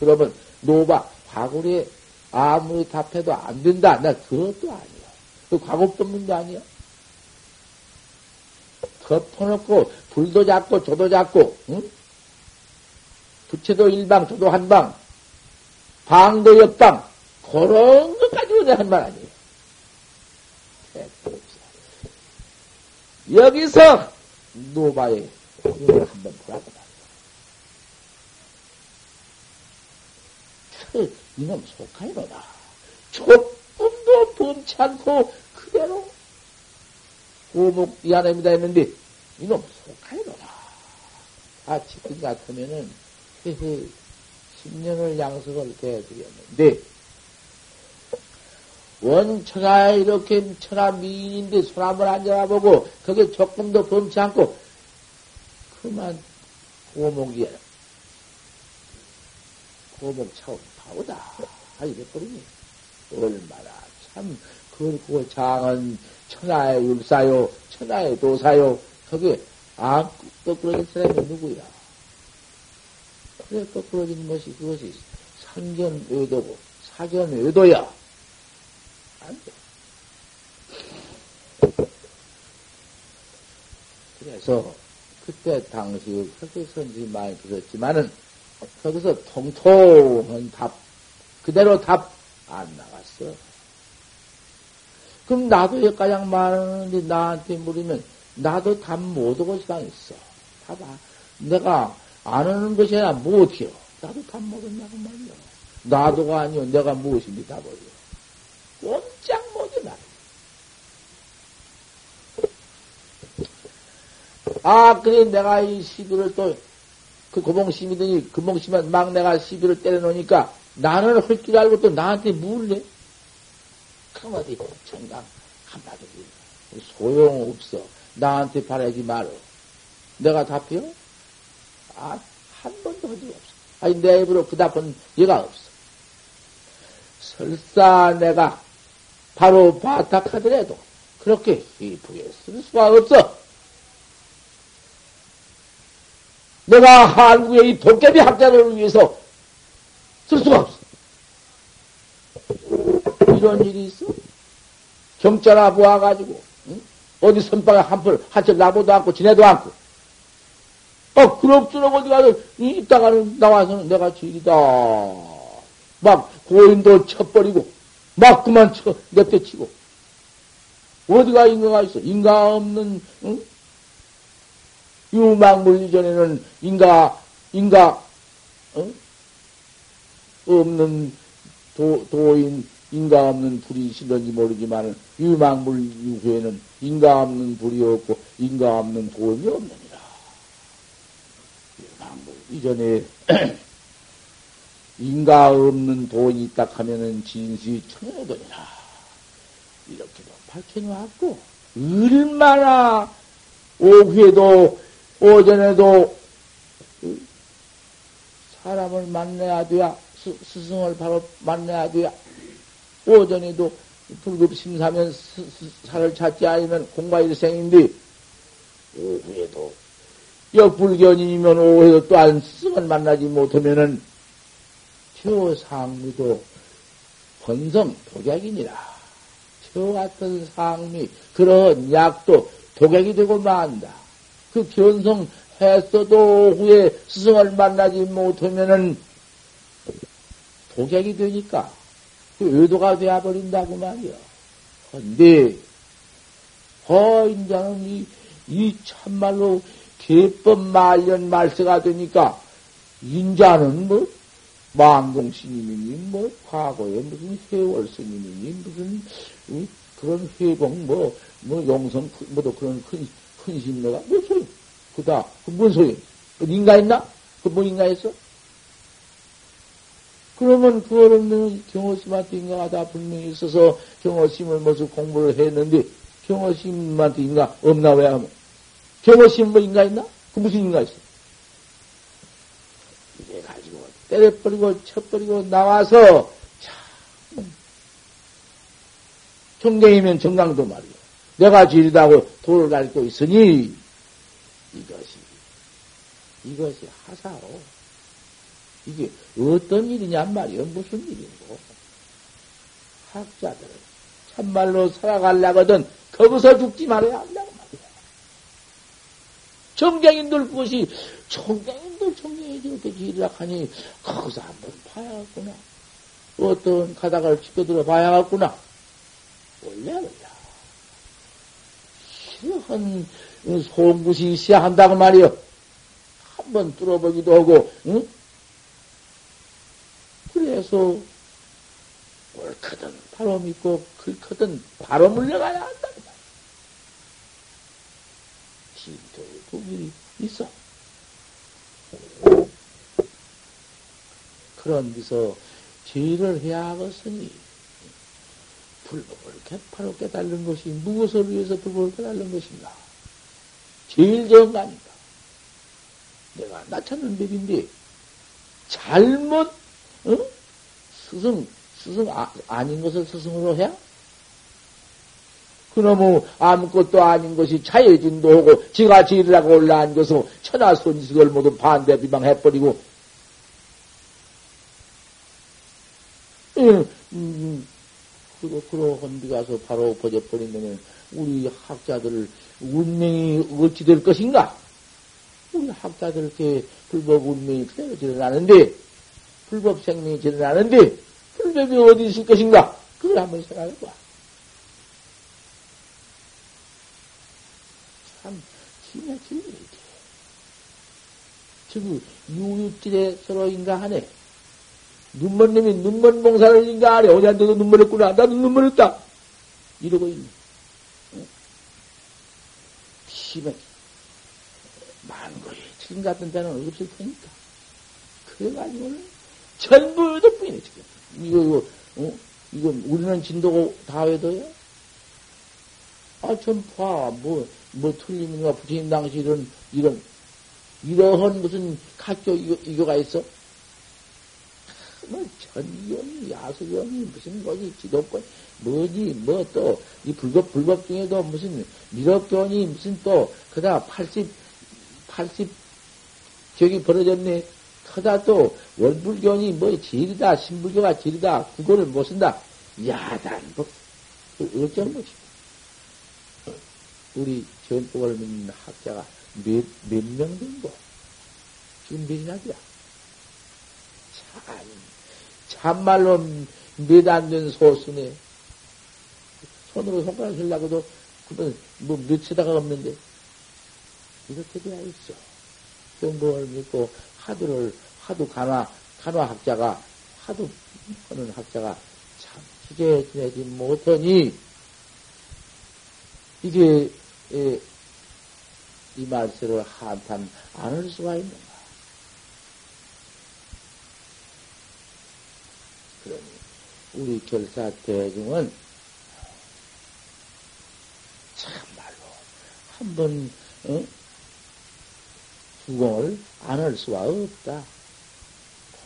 그러면, 노바, 과거에 아무리 답해도 안 된다. 나 그것도 아니야. 그 과거 법문도 아니야. 덮어놓고, 불도 잡고, 조도 잡고, 응? 부채도 일방, 조도 한방, 방도 역방, 그런 것까지 내한 말 아니에요. 여기서 노바의 공연을 한번 보라고 말이야. 이놈 속하이로다. 조금도 범치 않고 그대로 고목 이안입니다 했는데 이놈 속하이로다. 아, 지금 같으면은 헤헤 10년을 양석을 대드렸는데 원천하 이렇게 천하 미인인데 소나물 앉아보고 거기에 조금도 범치 않고 그만 고목이야. 고목 차원 파오다. 아, 이래버리니 얼마나 참 그렇고 장은 천하의 율사요, 천하의 도사요. 거기에 안 거꾸러진 사람이 누구야? 그래 거꾸러진 것이 그것이 상견 외도고 사견 외도야. 안 돼. 그래서 그때 당시 그렇게 선지 많이 들었지만은 거기서 통통한 답 그대로 답 안 나갔어. 그럼 나도 여기까지 말하는데 나한테 물으면 나도 답 못 오고 시간 있어. 답 아, 내가 안 하는 것이 아니라 못해요. 나도 답못 온다고 말이야. 나도가 아니요. 내가 무엇인지 답을요. 꼼짝 못해 나. 아, 그래, 내가 이 시비를 또, 그 고봉심이더니, 금봉심은 막 내가 시비를 때려놓으니까, 나는 할 줄 알고 또 나한테 물래? 한마디, 청강, 한마디, 소용없어. 나한테 바라지 말어. 내가 답해요? 아, 한 번도 한 적이 없어. 아니, 내 입으로 그 답은 얘가 없어. 설사 내가 바로 바탁하더라도 그렇게 이쁘게 쓸 수가 없어. 내가 한국의 이 도깨비 학자를 위해서 쓸 수가 없어. 이런 일이 있어? 경자나 모아가지고, 응? 어디 선방에 한풀, 한철 나보도 않고, 지내도 않고. 어, 그럭저럭 어디 가서, 이따가는 나와서는 내가 지리다. 막, 고인도 쳐버리고, 막 그만 쳐, 냅대치고. 어디가 인가가 있어? 인가 없는, 응? 유망 물리 전에는 인가, 인가, 어? 없는 도, 도인, 인가 없는 불이 있을런지 모르지만, 유망물 이후에는 인가 없는 불이 없고, 인가 없는 도인이 없느니라. 유망물 이전에, 인가 없는 도인이 있다 하면은 진시 청해도니라. 이렇게도 밝혀놓았고, 얼마나 오후에도 오전에도 사람을 만나야 돼야, 스, 승을 바로 만나야 돼야, 오전에도 불급 심사면 살을 찾지 않으면 공과 일생인데, 오후에도, 역불견이면 오후에도 또한 스승을 만나지 못하면은, 저 상미도 번성 독약이니라. 저 같은 상미, 그런 약도 독약이 되고 만다. 그 견성 했어도 후에 스승을 만나지 못하면은 독약이 되니까 그 의도가 되어버린다고 말이야. 근데, 허, 인자는 이, 이 참말로 개법 말년 말세가 되니까, 인자는 뭐, 망공 스님이니, 뭐, 과거에 무슨 회월 스님이니, 무슨, 그런 회복, 뭐, 뭐, 용성, 뭐도 그런 큰, 큰 심내가 뭐 소용? 그다, 그뭔 소용? 그 인가 있나? 그뭐 인가 있어? 그러면 그거는 경호심한테 인가가 다 분명히 있어서 경호심을 무슨 공부를 했는데 경호심한테 인가 없나 왜 하면? 경호심 뭐 인가 있나? 그 무슨 인가 있어? 이래 가지고 때려버리고 쳐버리고 나와서 참 정경이면 정강도 말이야. 내가 지리다고 돌을 밟고 있으니 이것이 이것이 하사오. 이게 어떤 일이냔 말이요. 무슨 일이고. 학자들은 참말로 살아가려거든 거기서 죽지 말아야 한다고 말이야. 정경인들 그것이 정경인들 정경이 저렇게 지리락하니 거기서 한번 봐야겠구나. 어떤 가닥을 지켜들어 봐야겠구나. 원래 원래 싫어한 소음굿이 있어야 한다고 말이요. 한번 뚫어보기도 하고, 응? 그래서 옳거든 바로 믿고 글거든 바로 물려가야 한다. 진도의 독일이 있어. 그런 데서 제의를 해야 하겠으니 불법을 개파로 깨달는 것이 무엇을 위해서 불법을 깨달는 것인가? 제일 좋은 거 아닌가? 내가 나찾는 법인데 잘못 어? 스승 스승 아, 닌 것을 스승으로 해? 그놈의 아무것도 아닌 것이 자여진도 하고 지가 지으라고 올라앉 것으로 천하 손식을 모두 반대 비방해버리고 음, 음, 그러, 그러한 데 가서 바로 버져버리면 우리 학자들 운명이 어찌 될 것인가? 우리 학자들 이렇게 불법 운명이 그대로 일어나는데, 불법 생명이 일어나는데, 불법이 어디 있을 것인가? 그걸 한번 생각해봐. 참, 기가 길이지. 저기, 유유질에 서로 인가 하네. 눈먼 놈이 눈먼 봉사를 인가하래. 어디 한테도 눈물했구나. 나도 눈물했다. 이러고 있네. 심해. 만거에 지금 같은 데는 없을 테니까. 그래가지고는 전부 덕분이네, 지금. 이거, 이거, 어? 이거, 우리는 진도고 다 외도요? 아, 좀 봐. 뭐, 뭐, 틀림인가, 부처님 당시 이런, 이런, 이러한 무슨 각교 이거, 이거가 있어? 뭐, 전경이, 야수경이, 무슨 거지, 지도권, 뭐지, 뭐 또, 이 불법, 불법 중에도 무슨 미륵견이 무슨 또, 그다 80, 80, 저기 벌어졌네. 그다 또, 원불견이 뭐 질이다, 신불교가 질이다, 그거를 못 쓴다. 야단, 뭐, 어쩐 것이 우리 전법을 믿는 학자가 몇, 몇 명 정도? 지금 몇이나 돼? 참, 참말로 몇 안 된 소수네. 손으로 손가락 들라고도 그건 뭐 몇치다가 없는데 이렇게 되어 있어. 정보를 믿고 하두를 하도 간화 간화 학자가 하도 하는 학자가 참 기계 지내지 못하니 이게 에, 이 말씀을 한탄 안 할 수가 있는가? 그러니 우리 결사 대중은 참말로 한 번 어? 수공을 안할 수가 없다.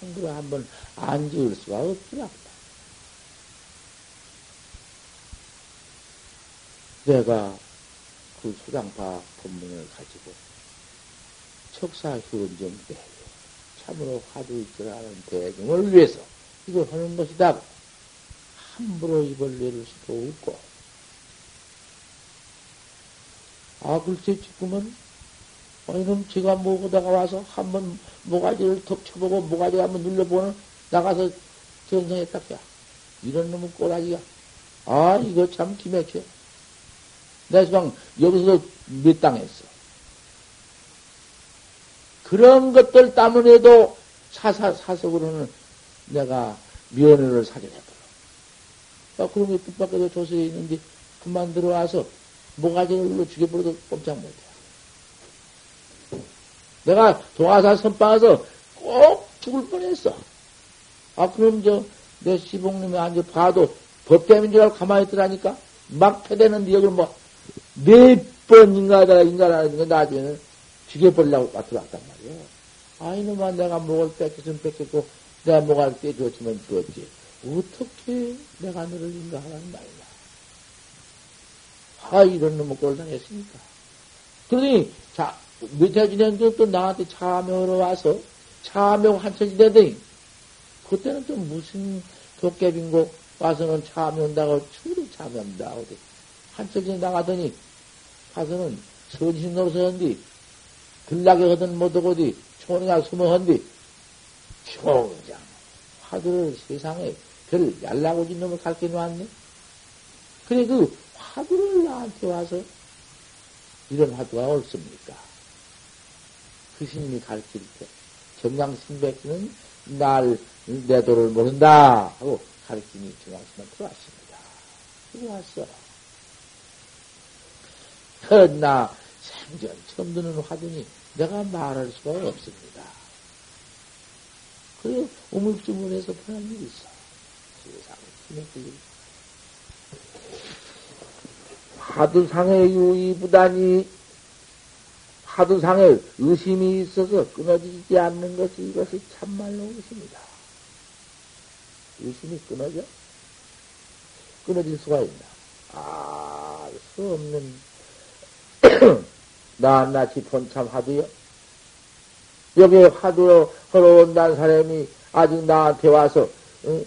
통구를 한번 안 지을 수가 없더라. 내가 그 수장파 본문을 가지고 척사 효은정 대 참으로 화두 있으라는 대중을 위해서 이걸 하는 것이다. 함부로 입을 내릴 수도 없고 아, 글쎄, 지금은, 어, 이놈 제가 먹으다가 와서 한번 모가지를 턱 쳐보고 모가지 한번 눌러보는, 나가서 전성했다, 야. 이런 놈은 꼬라지가. 아, 이거 참 기맥혀. 내가 지금 여기서 몇 당했어. 그런 것들 때문에도 사사, 사석으로는 내가 면허를 사전해버려. 아, 그런 게 뜻밖에도 조서에 있는데, 그만 들어와서 모가지를 눌러 죽여버려도 꼼짝 못해. 내가 도화사 선방에서 꼭 죽을 뻔했어. 아, 그럼 저, 내 시봉님이 앉아 봐도 법 때문인 줄 알고 가만히 있더라니까? 막 패대는데 여기를 뭐, 네 번인가 하다가 인간하는 나중에는 죽여버리려고 들어왔단 말이야. 아, 이놈아, 내가 목을 뺏겼으면 뺏겼고, 내가 목을 떼줬으면 주었지. 어떻게 내가 너를 인가하라는 말이야. 아, 이런 놈의 꼴 당했으니까. 그러니, 자, 몇해 지냈는데 또 나한테 참여하러 와서 참여 한철 지내더니 그때는 또 무슨 도깨비인고 와서는 참여한다고 추리 참여한다고 한철 지내 나가더니 가서는 선신 노릇하는디 들락에 하든 못하고디 총이가 숨어한디 총장 화두를 세상에 별 얄라고진 놈을 가르쳐 놨네 그래 그 화두를 나한테 와서 이런 화두가 없습니까? 그 스님이 가르칠 때 정강신백기는 날 내 도를 모른다 하고 가르치니 정강신은 들어왔습니다. 들어왔어. 그러나 생전 처음 듣는 화두니 내가 말할 수가 없습니다. 그래 우물쭈물해서 보는 일이 있어. 힘이 화두상의 유의부단이 화두상에 의심이 있어서 끊어지지 않는 것이 이것이 참말로 의심이다. 의심이 끊어져? 끊어질 수가 있나? 아, 수 없는 낱낱이 본참 화두요. 여기 화두로 걸어온다는 사람이 아직 나한테 와서 응?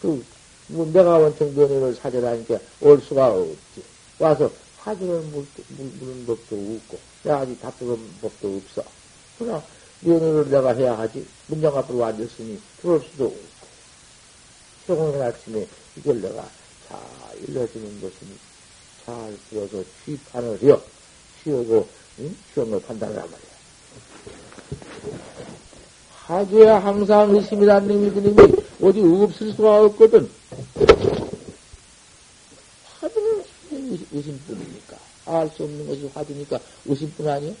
그 뭐 내가 원청 면회를 사절하니까 올 수가 없지. 와서 화두를 물, 는 법도 없고, 아직 답답한 법도 없어. 그러나 면허를 내가 해야 하지. 문장 앞으로 앉았으니 들어올 수도 없고. 평일 아침에 이걸 내가 잘 일러주는 것이니 잘 들어서 취판을 해요. 취하고, 응? 취한 판단을 한 말이야. 하주에 항상 의심이라는 놈이 그 놈이 어디 없을 수가 없거든. 의심뿐이니까. 알 수 없는 것이 화두니까 의심뿐 아니요?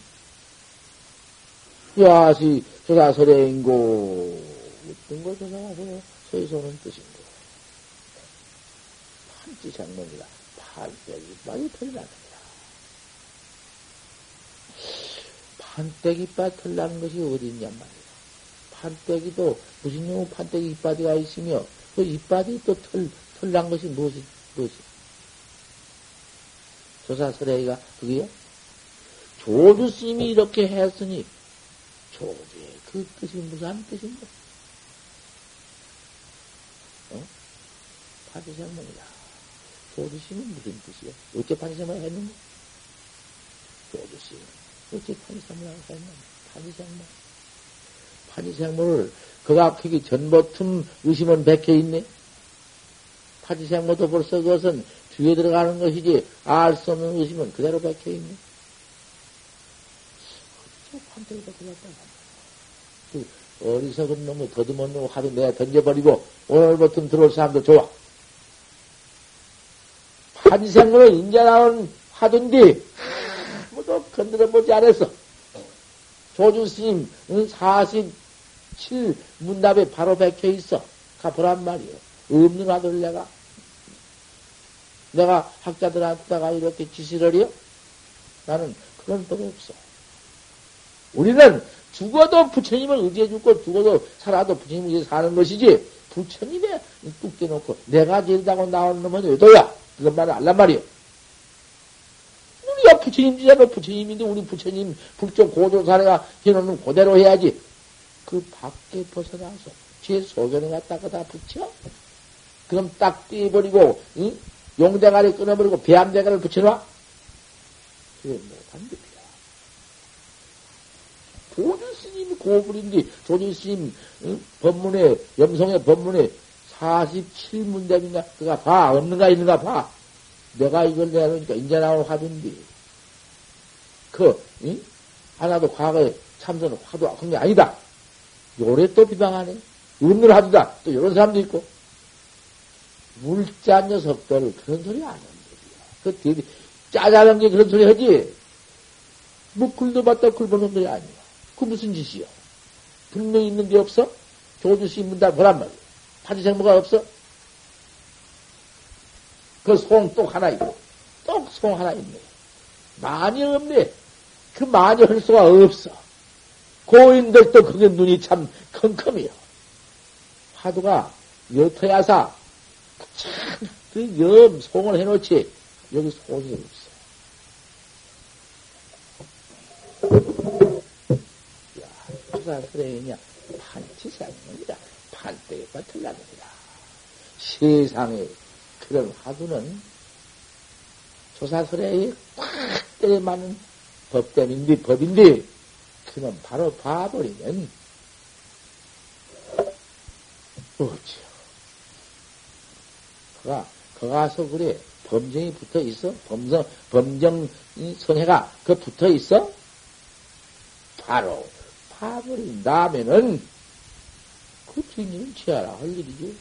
야시 조사설행고. 어떤 거 조사설에 소이소는 뜻인고 판지장문이라 판때기 빨리 털나느니라 판때기 빨 털나는 것이 어디 있냔 말이야 판때기도 무슨 놈의 판때기 이빨이가 있으며 그 이빨이 또 털, 털난 것이 무엇이, 무엇이 조사설레이가 그게요? 조주 스님이 이렇게 했으니 조주의 그 뜻이 무슨 뜻인가? 어? 파지생문이다. 조주 스님은 무슨 뜻이야? 어째 파지생문을 했는가? 조주 스님. 어째 파지생문을 했는가? 파지생문. 파지생문을 그가 크기 전보틈 의심은 백해 있네? 파지생문도 벌써 그것은 뒤에 들어가는 것이지 알 수 없는 의심은 그대로 박혀 있네. 판때기가 들어갔다. 그 어리석은 놈의 더듬은 놈 하도 내가 던져버리고 오늘부터 들어올 사람도 좋아. 판생으로 인자 나온 하던디 아무도 건드려보지 않았어. 조주 스님 47 문답에 바로 박혀 있어. 가보란 말이요. 없는 아들 내가 내가 학자들한테다가 이렇게 지시를 해요? 나는 그런 법 없어. 우리는 죽어도 부처님을 의지해 죽고 죽어도 살아도 부처님을 의지해 사는 것이지 부처님의 뚝 떼놓고 내가 제일다고 나오는 놈은 외도야. 그런 말을 알란 말이요. 우리가 부처님이잖아. 부처님인데 우리 부처님 불조 고조사례가 해놓는 그대로 해야지. 그 밖에 벗어나서 제 소견에 갖다가 다 붙여? 그럼 딱 떼버리고 응? 용대가리 끊어버리고 배암대가를 붙여놔? 그게 못한 법이야. 조주 스님이 고불인데, 조주 스님, 응? 법문에, 염성의 법문에 47문답인가? 그가 봐. 없는가 있는가 봐. 내가 이걸 내놓으니까 인제 나온 화두인데. 그, 응? 하나도 과거에 참선은 화두 한게 아니다. 요래 또 비방하네. 없는 화두다. 또 이런 사람도 있고. 물자 녀석들 그런 소리 안 하는 그 되게 짜잘한 게 그런 소리 하지. 뭐 굴도 봤다 굴보는 놈들이 아니야. 그 무슨 짓이야? 분명히 있는 게 없어? 조주시 문다 보란 말이야. 파지생모가 없어? 그송또 하나 있고, 또송 하나 있네. 많이 없네. 그 많이 할 수가 없어. 고인들도 그게 눈이 참 컴컴해요. 화두가 여터야사 참, 그 염, 송을 해놓지. 여기 송이 없어. 조사설행이냐? 판치생입니다. 판때기가 틀렸습니다. 세상에 그런 화두는 조사설행이 꽉 때려 맞는 법됨인데, 법인데, 그는 바로 봐버리면, 뭐지요? 그가, 거 가서 그래. 범정이 붙어 있어? 범정, 범정 선해가 그 붙어 있어? 바로 파버린 다음에는 그 주인을 취하라 할 일이지.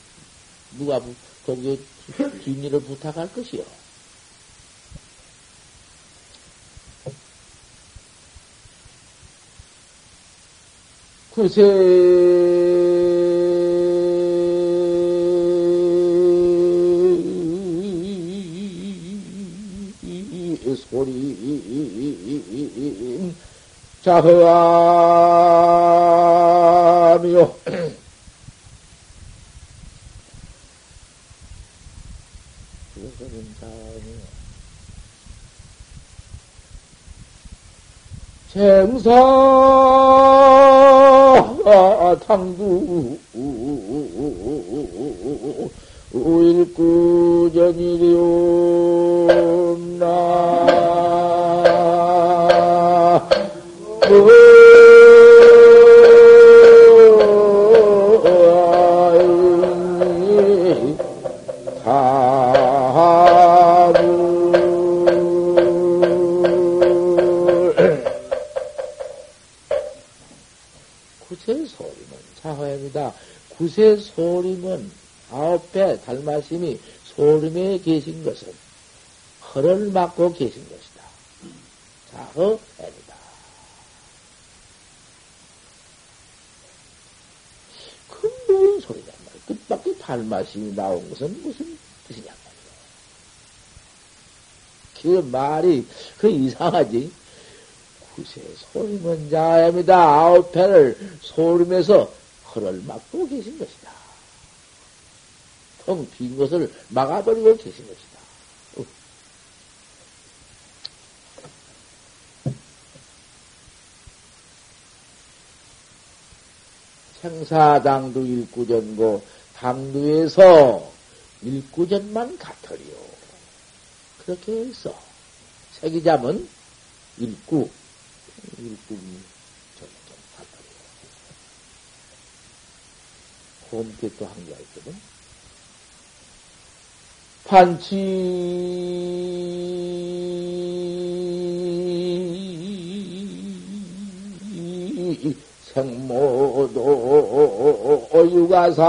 누가 거기에 주인을 부탁할 것이요. 글쎄, 자허아미요. 생사 당두 우일구전이리옵나 허를 막고 계신 것이다. 자허입니다. 큰 소리란 말이야. 뜻밖의 달마심이 나온 것은 무슨 뜻이냐 말이야. 그 말이 그 이상하지. 구세 소림은 자입니다. 아홉 배를 소림에서 허를 막고 계신 것이다. 텅 빈 것을 막아버리고 계신 것이다. 생사당두 일구전고 당두에서 일구전만 같으리요. 그렇게 해서 세기자면 일구 일구이 점점 같으리요. 홈때 또한 개가 있거든. 판치 생모도 유가사니.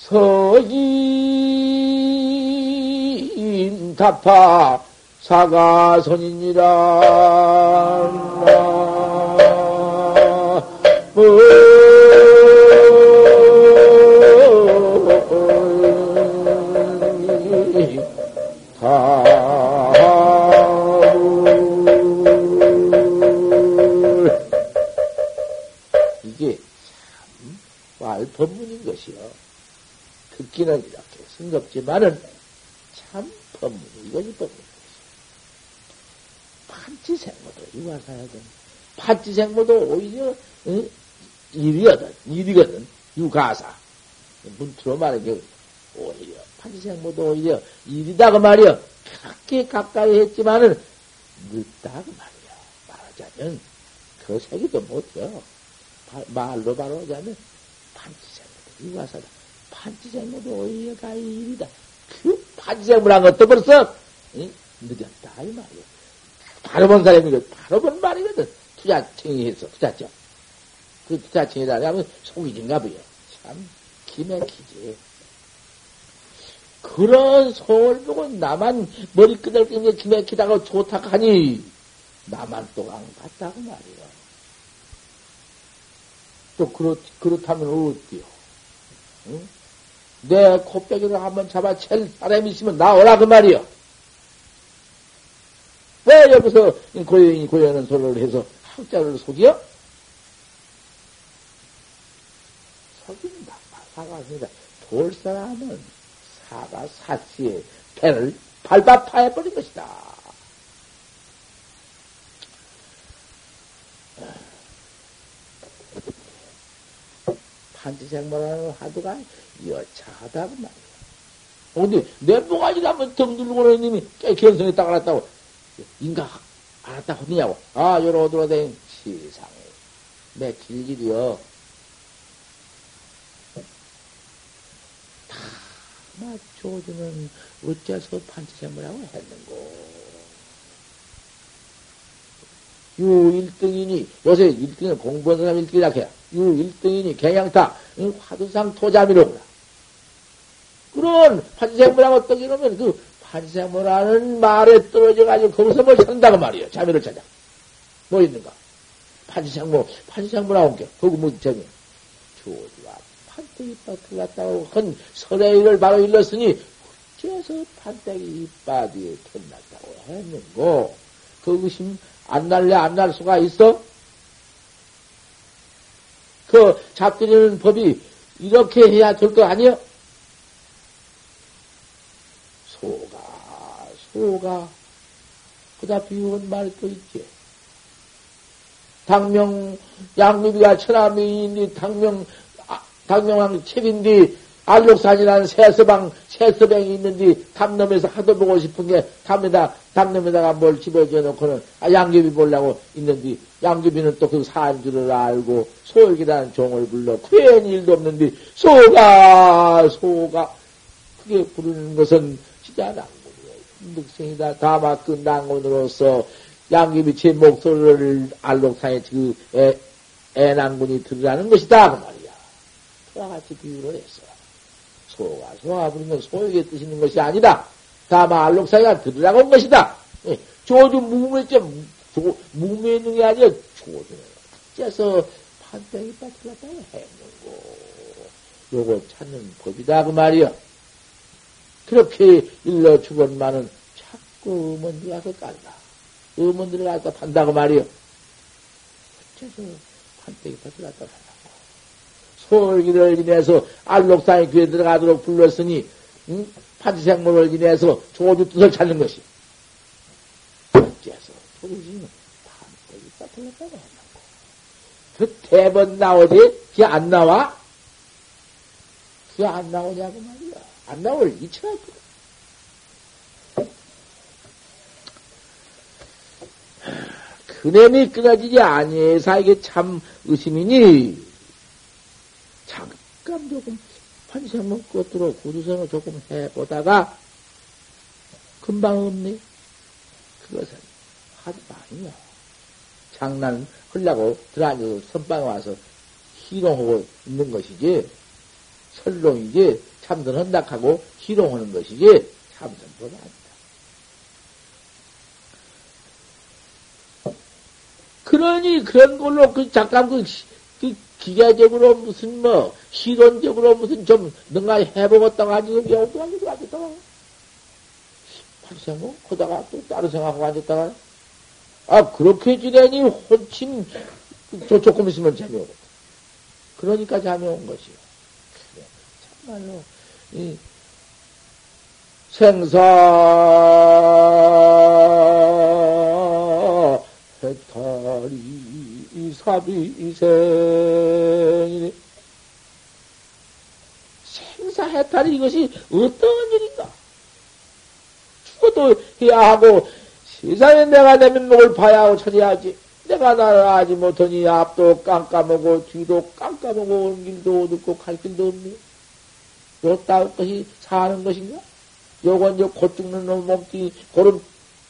서인 타파 사가선이니라 듣기는 이렇게 싱겁지만은 참 법문이 이것이 법문인 것이요. 판치생모도 유화사야든 판치생모도 오히려 응? 일이거든. 일이거든. 유가사. 문투로 말하면 오히려 판치생모도 오히려 일이다 그 말이여. 그렇게 가까이 했지만은 늦다 그 말이야 말하자면 그 세기도 못해요. 말로 바로 하자면 판치생모도 유가사다 판치생모도 오히려 가히 일이다 그 판치생모란 것도 벌써 응? 늦었다 이 말이야 바로 본 사람이 바로 본 말이거든 투자청이 했어 투자청 그 투자청이라 하면 속이진가 보여 참 기맥히지 그런 소을 보고 나만 머리 끄덕이는 기맥히다가 좋다 하니 나만 또 안 갔다고 말이야. 또 그렇, 그렇다면 어때요? 응? 내 코빼기를 한번 잡아챌 사람이 있으면 나오라 그 말이요. 왜 여기서 고연이 고연한 소리를 해서 학자를 속여? 속인다. 사과합니다. 돌 사람은 사가 사시에 배를 밟아 파해버린 것이다. 판지생물하는 화두가 여차하다고 말이야. 근데 내 모가지를 한번 덩 들고 오는 님이 견성에 딱 알았다고. 인가 알았다 하느냐고. 아, 요러 들어댕 세상에. 내 길길이여. 다 맞춰주는 어째서 판치생물하고 했는고. 유 1등이니, 요새 1등은 공부하는 사람 1등이라 해요. 유 1등이니, 개냥타, 화두상 토자미로구나. 그런 판생물하고 어떻게 이러면 그 판생물하는 말에 떨어져가지고 거기서 뭘 찾는다고 말이에요. 자미를 찾아. 뭐 있는가? 판생물, 판생물하고 게 거기 무슨 점이? 조지가 판때기 이빨 났다고 한 설레이를 바로 일렀으니 어째서 판때기 이빨이 털났다고 했는고 그것이 안 날래 안 날 수가 있어? 그 잡들이는 법이 이렇게 해야 될 거 아니여? 소가, 소가, 그다 비운 말도 있지. 당명, 양미비가 천하미인디, 당명, 아, 당명왕 책인디, 알록산이라는 새서방, 새서방이 있는데, 담놈에서 하도 보고 싶은 게, 담에다, 담놈에다가 뭘 집어줘 놓고는, 아, 양귀비 보려고 있는데, 양귀비는 또그 사안줄을 알고, 소액이라는 종을 불러, 괜히 일도 없는데, 소가, 소가, 그게 부르는 것은, 진짜 낭군이에요. 늑생이다. 다마 그 낭군으로서, 양귀비 제 목소리를 알록산에 그 애, 애낭군이 들으라는 것이다. 그 말이야. 그와 같이 비유를 했어. 소가 소가 부르는 소에게 뜻있는 것이 아니다. 다만 알록사이가 들으라고 한 것이다. 예, 조주 무무했죠. 무무했는 게 아니라 조주는 째서 판때기 빠틀렸다고 했는고. 요거 찾는 법이다 그 말이야. 그렇게 일러 죽은만은 자꾸 음원들 가서 깔다. 음원들을 가서 판다고 말이야. 어째서 판때기 빠틀렸다고 한다. 소울기를 인해서 알록산의 귀에 들어가도록 불렀으니 응? 판지생물을 인해서 조주 뜻을 찾는 것이 어째서 조주지는 판때기가 불렀다고 한다고 그 대번 나오지? 그게 안 나와? 그게 안 나오냐고 말이야 안 나올 이치가 있거든 그놈이 끊어지지 아니해서 이게 참 의심이니 잠깐 조금 판생문 끝으로 구두생을 조금 해보다가 금방 없네. 그것은 하도 많이요. 장난 하려고 들어앉아서 선방에 와서 희롱하고 있는 것이지 설롱이지 참선 헌닥하고 희롱하는 것이지 참선보다 아니다. 그러니 그런 걸로 그 잠깐 그, 그 기계적으로 무슨 뭐 실론적으로 무슨 좀 뭔가 해보겠다 가지고 겨우도 앉아서 앉았다가 팔생고 하다가 또 다른 생각하고 앉았다가. 아 그렇게 지내니 혼침 저 조금 있으면 재미없고. 그러니까 잠이 온 것이요. 그래, 참말로 이 생사 해탈이 사비생 생사해탈이 이것이 어떤 일인가? 죽어도 해야 하고 세상에 내가 내 면목을 봐야 하고 찾아야지. 내가 나를 알지 못하니 앞도 깜깜하고 뒤도 깜깜하고 온 길도 어둡고 갈 길도 없니? 요따 것이 사는 것인가? 요건 요곧 죽는 놈 몸뚱이, 고른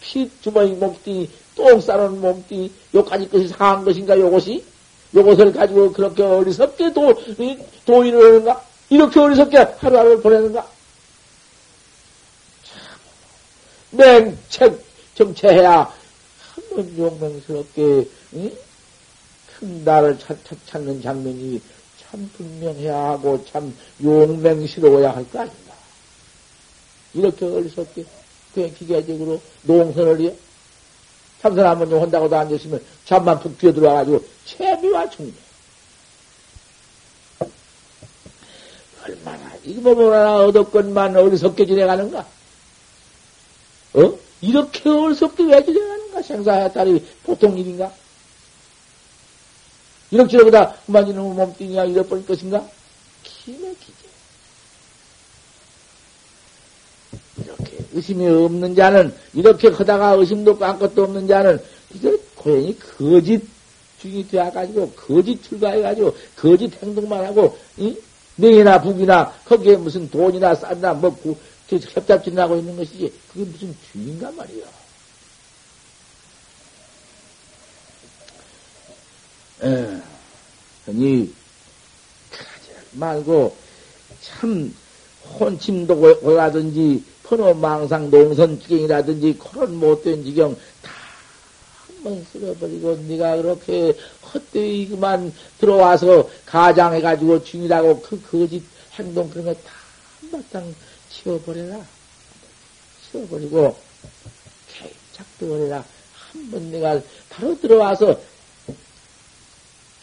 피 주머니 몸뚱이, 똥 싸는 몸뚱이, 요까지 것이 상한 것인가, 요것이? 요것을 가지고 그렇게 어리석게 도, 도인을 하는가? 이렇게 어리석게 하루하루를 보내는가? 맹책 정체해야 한번 용맹스럽게 응? 큰 나를 찾, 찾, 는 장면이 참 분명해야 하고 참 용맹스러워야 할 거 아닌가? 이렇게 어리석게 그냥 기계적으로 농선을 해? 참선 한번 좀 한다고도 앉으시면 잠만 푹 뛰어 들어와가지고 채비와 충매. 얼마나 이거 뭐나 얻었건만 어리석게 지내가는가? 어? 이렇게 어리석게 왜 지내가는가? 생사해탈이 보통 일인가? 저보다 그만 이놈의 몸뚱이가 잃어버릴 것인가? 기맥히지. 이렇게 의심이 없는 자는, 이렇게 하다가 의심도 아무것도 없는 자는, 이거 고연히 거짓 중이 되어가지고, 거짓 출가해가지고, 거짓 행동만 하고, 이? 명이나 북이나, 거기에 무슨 돈이나 싼나, 뭐, 구, 협잡질을 하고 있는 것이지, 그게 무슨 주인가 말이야. 에, 아니, 가지 말고, 참, 혼침도 고라든지, 퍼노망상 농선 지경이라든지, 그런 못된 지경, 다 한번 쓸어버리고, 네가 그렇게 헛되이 그만 들어와서 가장해가지고 중이라고 그 거짓 행동 그런 거 다 한바탕 치워버려라. 치워버리고, 작두버려라. 한 번 내가 바로 들어와서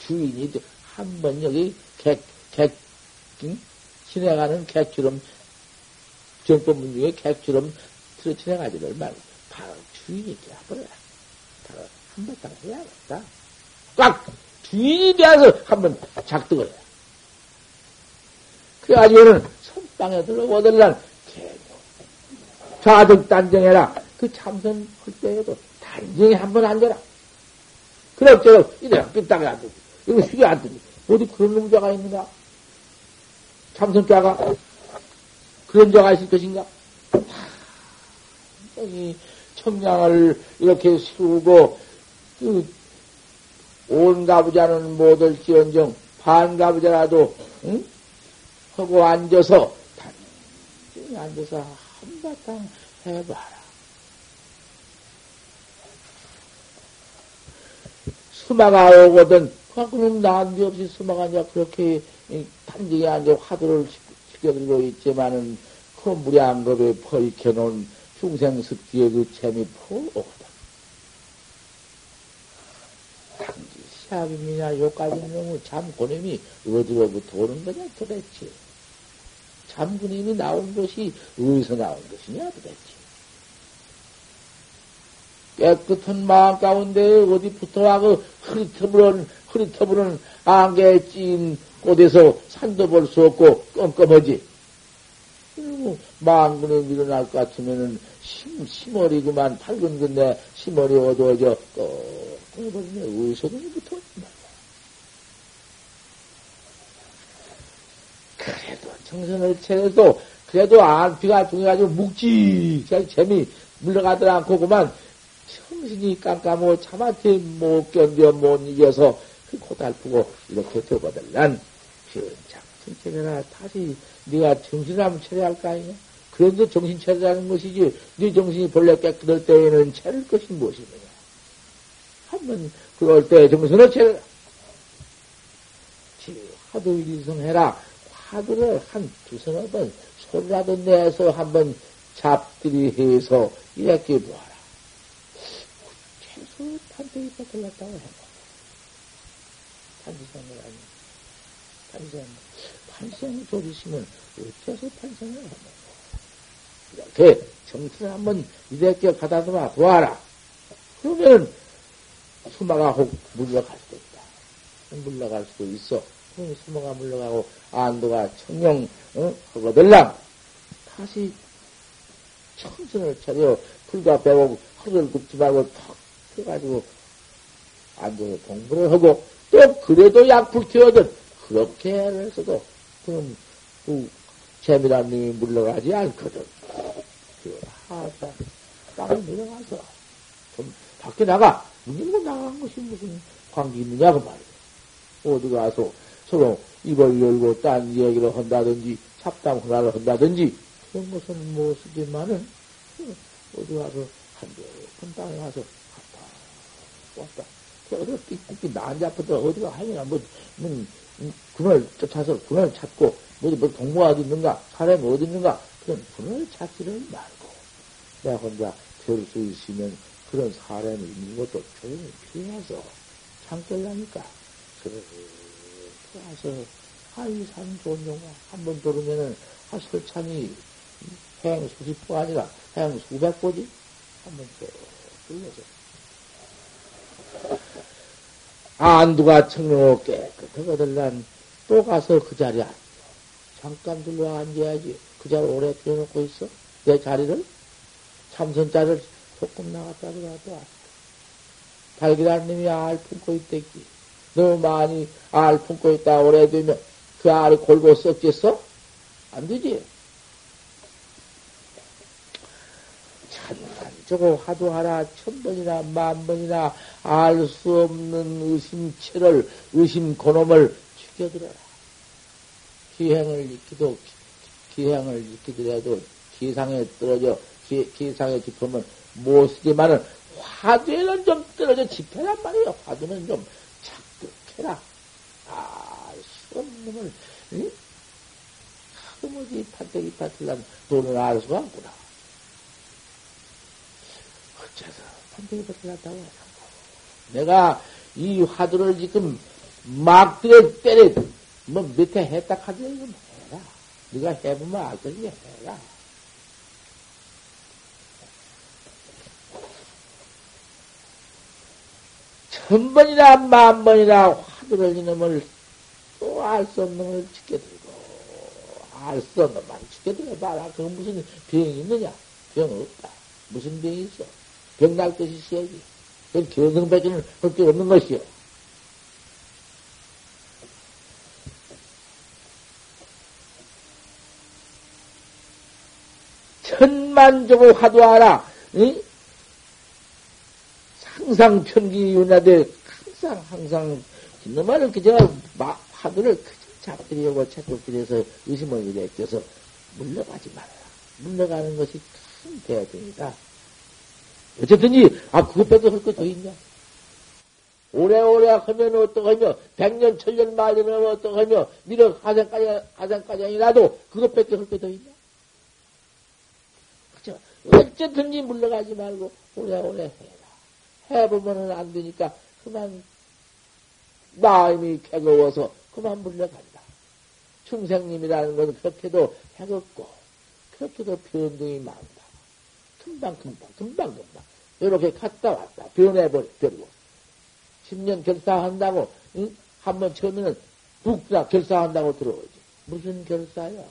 주인이 한 번 여기 객, 객, 응? 지나가는 객처럼, 정법문 중에 객처럼 들어 지나가지를 말고, 바로 주인이 되어버려라. 바로 한바탕 해야겠다. 꽉! 주인이 되어서 한번 작득을 해. 그래가지고는 선방에 들어오들란 좌득 단정해라. 그 참선 할 때에도 단정히 한번 앉아라. 그럭저럭 이래 삐딱이 안 되지. 이거 숙이 안 되지. 어디 그런 놈자가 있는가? 참선자가 그런 자가 있을 것인가? 이 청량을 이렇게 세우고 그온 가부자는 못을지언정 반 가부자라도 응? 하고 앉아서 단정히 앉아서 한바탕 해봐라. 수마가 오거든, 그는 난데없이 수마가 이제 그렇게 단정히 앉아 화두를 시켜들고 있지만은, 그 무량겁에 퍼익혀놓은 중생습지의 그 재미 포오거든. 단지 시합이냐, 요까지 너무 잠고님이 어디로부터 오는 거냐, 도대체. 잠군님이 나온 것이 어디서 나온 것이냐 도대체. 깨끗한 마음 가운데 어디 붙어와그 흐릿터부른, 흐릿터부른 안개에 찐 곳에서 산도 볼 수 없고 껌껌하지. 그리고 망군에 밀어날 것 같으면은 심, 심어리구만 밝은 건데 심어리 어두워져 껌껌해버리네. 그니 붙어왔단 그래도 정선을 차려도 그래도 안피가 중해가지고 묵직하게 재미 물러가들 않고 그만 정신이 깜깜하고 참한테 못 견뎌 못 이겨서 그 고달프고 이렇게 되거들란 변장 정체라 다시 네가 정신을 한번 차려야 할 거 아니냐? 그래도 정신 차리라는 것이지 네 정신이 본래 깨끗할 때에는 차릴 것이 무엇이냐? 한번 그럴 때 정신을 차려라. 하도 일성해라. 화두를 한 두서너 번 소리라도 내서 한번 잡들이 해서 이렇게 보아라. 최소 판대기가 걸렸다고 해봐. 판지생을 아니. 판생. 판생 조리시면 어째서 판생을 하는 이렇게 정신을 한번 이렇게 가다듬어 보아라. 그러면 수마가 혹 물러갈 수도 있다. 물러갈 수도 있어. 수모가 물러가고 안도가 청령 어? 하거들랑 다시 청선을 차려 불과 배고 허를 굽지 말고 턱 해가지고 안도에 공부를 하고 또 그래도 약불 튀어든 그렇게 해서도 그럼 그 재미란 놈이 물러가지 않거든. 그 하자 땅에 내려가서 좀 밖에 나가 문이고 나간 것이 무슨 관계 있느냐고 말이야. 어디 가서 서로 입을 열고 딴 얘기를 한다든지 잡담 혼화를 한다든지 그런 것은 못쓰지만은 어디 가서 한대한 땅에 가서 갔다 왔다 어디가 삑삑 난잡부터 어디가 하냐 뭐, 뭐 군을 쫓아서 군을 찾고 뭐, 뭐 어디 있는가 사람이 어디 있는가 그런 군을 찾지를 말고 내가 혼자 될수 있으면 그런 사람이 있는 것도 조용히 피해서 참결라니까 그래 와서 하이산 좋은 영화 한번 들으면은 아 설찬이 행 수십 보 아니라 행 수백 보지 한번 또 불러줘. 안두가 청로 깨끗하거들란 또 가서 그 자리에. 잠깐 들러 앉아야지. 그 자리 오래 들여놓고 있어? 내 자리를? 참선자를 조금 나갔다 들어가도 왔다. 발기란 님이 알 품고 있대기. 너무 많이 알 품고 있다 오래 되면 그 알이 골고 썩겠어? 안 되지. 천만 저거 화두하라 천 번이나 만 번이나 알 수 없는 의심체를 의심 고놈을 죽여들어라. 기행을 익히도 기행을 익히더라도 기상에 떨어져 기, 기상에 짚으면 못 쓰지만은 화두에는 좀 떨어져 집해란 말이에요. 화두는 좀 착득해라. 아, 수 없는 놈을, 응? 하그머지 판때기 파틀란 돈을 알 수가 없구나. 어째서 판때기 파틀란다고 하냐고. 내가 이 화두를 지금 막 들여 때려, 뭐 밑에 했다 하더라, 이거 해라. 네가 해보면 알거니 해라. 천 번이나 만 번이나 화두를 이놈을 또 알 수 없는 걸 지켜들고 알 수 없는 말 지켜들어 봐라. 그건 무슨 병이 있느냐? 병 없다. 무슨 병이 있어? 병날 것이 있어야지. 그건 견성배지는 할 게 없는 것이요. 천만적으로 화두하라. 응? 항상 편기 윤하되 항상 항상 이놈을 그저 화두를 그저 잡들이려고 자꾸 그래서 의심을 일으켜서 물러가지 말아라. 물러가는 것이 큰 대등이다. 어쨌든지 아 그것 빼도 할거 더 있냐? 오래오래 하면 어떡하며 백년 천년 말년하면 어떡하며 미래 가생까지 가생까지라도 그것밖에 할거 더 있냐? 그죠? 어쨌든지 물러가지 말고 오래오래 해라. 해보면은 안 되니까 그만 마음이 괴거워서 그만 물러간다. 중생님이라는 것은 그렇게도 해겁고 그렇게도 변동이 많다. 금방 금방 금방 금방 이렇게 갔다 왔다 변해버리고 10년 결사한다고 응? 한번 처음에는 북사 결사한다고 들어오지 무슨 결사야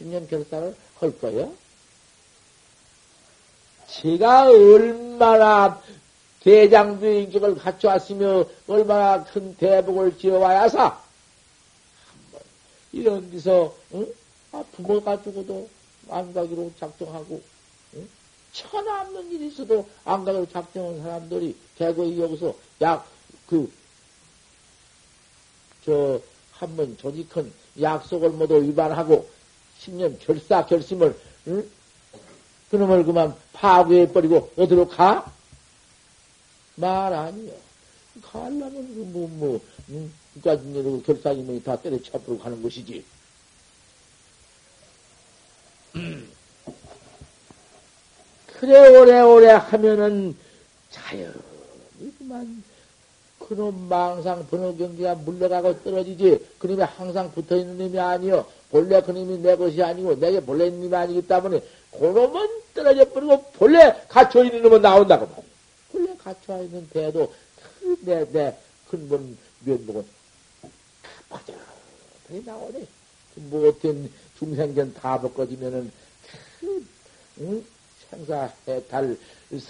10년 결사를 할 거야? 제가 얼마나 대장도 인격을 갖춰왔으며 얼마나 큰 대복을 지어와야사 이런 데서 응? 아, 부모 가지고도 안 가기로 작정하고 응? 천하 없는 일이 있어도 안 가기로 작정한 사람들이 대거에 여기서 약 그 저 한 번 조직한 약속을 모두 위반하고 10년 결사 결심을 응? 그놈을 그만 파괴해버리고 어디로 가? 말 아니요. 가려면 뭐, 뭐, 음, 그까지 결사님이 다 때려쳐버리고 가는 것이지. 그래, 오래오래 하면은 자연히만 그놈 망상 번호 경기가 물러가고 떨어지지. 그놈이 항상 붙어 있는 놈이 아니요. 본래 그놈이 내 것이 아니고 내게 본래 있는 놈이 아니기 때문에 그놈은 떨어져 버리고 본래 갇혀 있는 놈은 나온다고 말이야. 본래 갇혀 있는 대도 내, 내 근본 면목은 퍼져이 나오네. 못된 중생견 다 벗겨지면은 그, 응? 생사해탈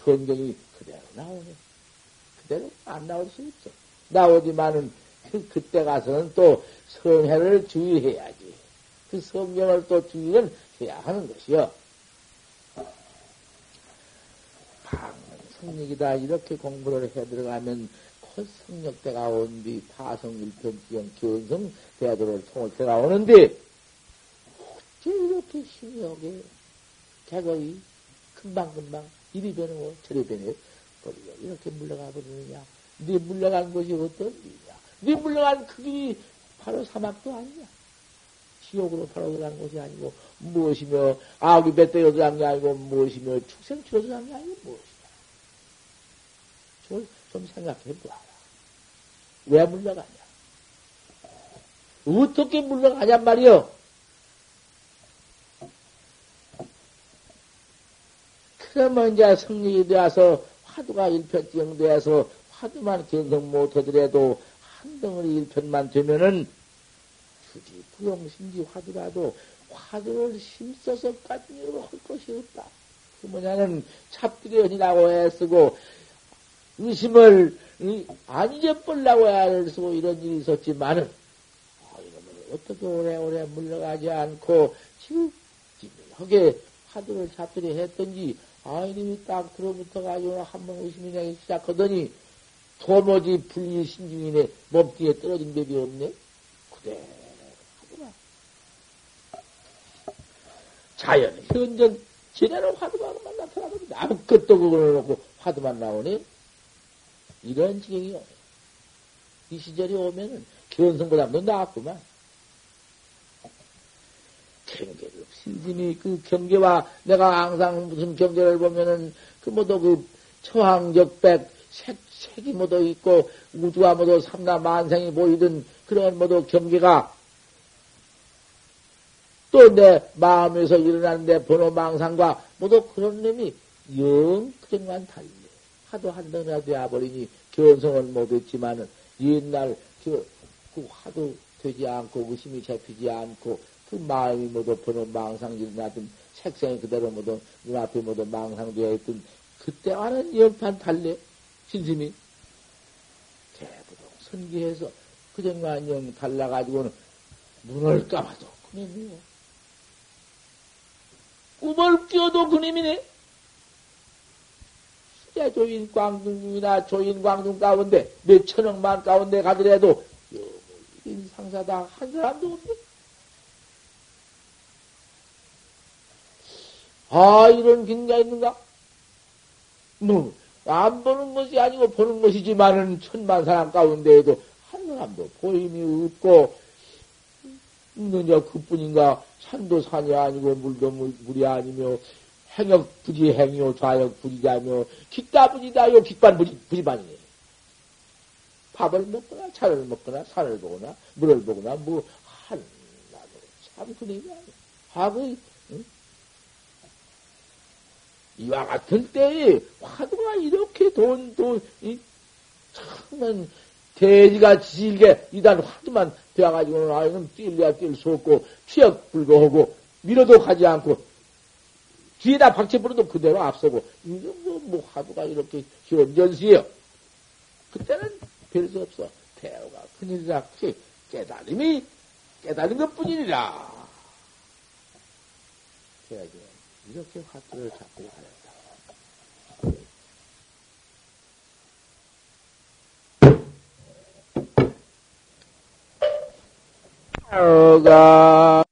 성경이 그대로 나오네. 그대로 안 나올 수 있어. 나오지만은 그, 그때 가서는 또 성회를 주의해야지. 그 성경을 또 주의를 해야 하는 것이요. 성력이다 이렇게 공부를 해 들어가면 곧 성력대가 온 뒤 파성 일편지경 견성 대도를 통을 때가 오는데 어째 이렇게 심하게 개거이 금방금방 이리 변하고 저리 변해 버리고 이렇게 물러가 버리느냐 네 물러간 것이 어떤 일이냐 네 물러간 그 길이 바로 사막도 아니냐 지옥으로 바로 들어간 것이 아니고 무엇이며 아기 뱃대로 들어간 게 아니고 무엇이며 축생치로 들어간 게 아니고 무엇이냐 그걸 좀 생각해 보아라. 왜 물러가냐? 어떻게 물러가냔 말이요? 그러면 이제 성립이 되어서 화두가 일편증 되어서 화두만 견성 못하더라도 한 덩어리 일편만 되면은 주지 부용신지 화두라도 화두를 힘써서 까지로 할 것이 없다. 그 뭐냐는 잡들이언이라고 애쓰고 의심을 안 잊어버리려고 애를 쓰고 이런 일이 있었지만은 어, 이놈을 어떻게 오래오래 물러가지 않고 지금 하게 화두를 잡들이 했던지 아 이놈이 딱 들어붙어 가지고 한번 의심이 나기 시작하더니 도무지 불리 신중이네. 몸뚱이에 떨어진 법이 없네. 그래 하더라 자연 현전 제대로 화두만 나타나거든 아무것도 그걸 놓고 화두만 나오네 이런 지경이요 이 시절이 오면은 견성보다 더 나았구만. 경계를 신심이 그 경계와 내가 항상 무슨 경계를 보면은 그 뭐도 그 처황적백 색 색이 뭐도 있고 우주와 뭐도 삼나 만상이 보이던 그런 뭐도 경계가 또 내 마음에서 일어나는 데 번호 망상과 모두 그런 놈이 영 그런만 달리 하도 한덩이나 되어버리니 견성을 못했지만은 옛날 그, 그 하도 되지 않고 의심이 잡히지 않고 그 마음이 모두 번호 망상 일어나던 색상이 그대로 모두 눈앞에 모두 망상되어 있던 그때와는 영판 달래 신심이 대부분 선기해서 그전과 영 달라가지고는 눈을 감아도 그놈이요. 꿈을 끼어도 그놈이네. 수자 조인 광중이나 조인 광중 가운데 몇 천억만 가운데 가더라도 인상사다 한 사람도 없네. 아, 이런 긴가 있는가? 뭐, 안 보는 것이 아니고 보는 것이지만은 천만 사람 가운데에도 한 사람도 보임이 없고, 있느냐 그뿐인가 산도 산이 아니고 물도 물, 물이 아니며 행역 부지 행이요 좌역 부지자며 기타 부지다요 깃반 부지 부지반이네. 밥을 먹거나 차를 먹거나 산을 보거나 물을 보거나 뭐 한나도 참 그림이 아니야. 하고 응? 이와 같은 때에 화두가 이렇게 돈, 돈, 이, 참은 돼지가 질게 이단 화두만 되어가지고는 아이는 뛸래야 뛸 수 없고 취역 불거하고 밀어도 가지 않고 뒤에다 박채 불어도 그대로 앞서고 이런 뭐, 뭐 화두가 이렇게 현전시에요. 그때는 별수 없어. 대우가 큰일이라 깨달음이 깨달은 것 뿐이니라. 그래야지 이렇게 화두를 잡고 가야 어가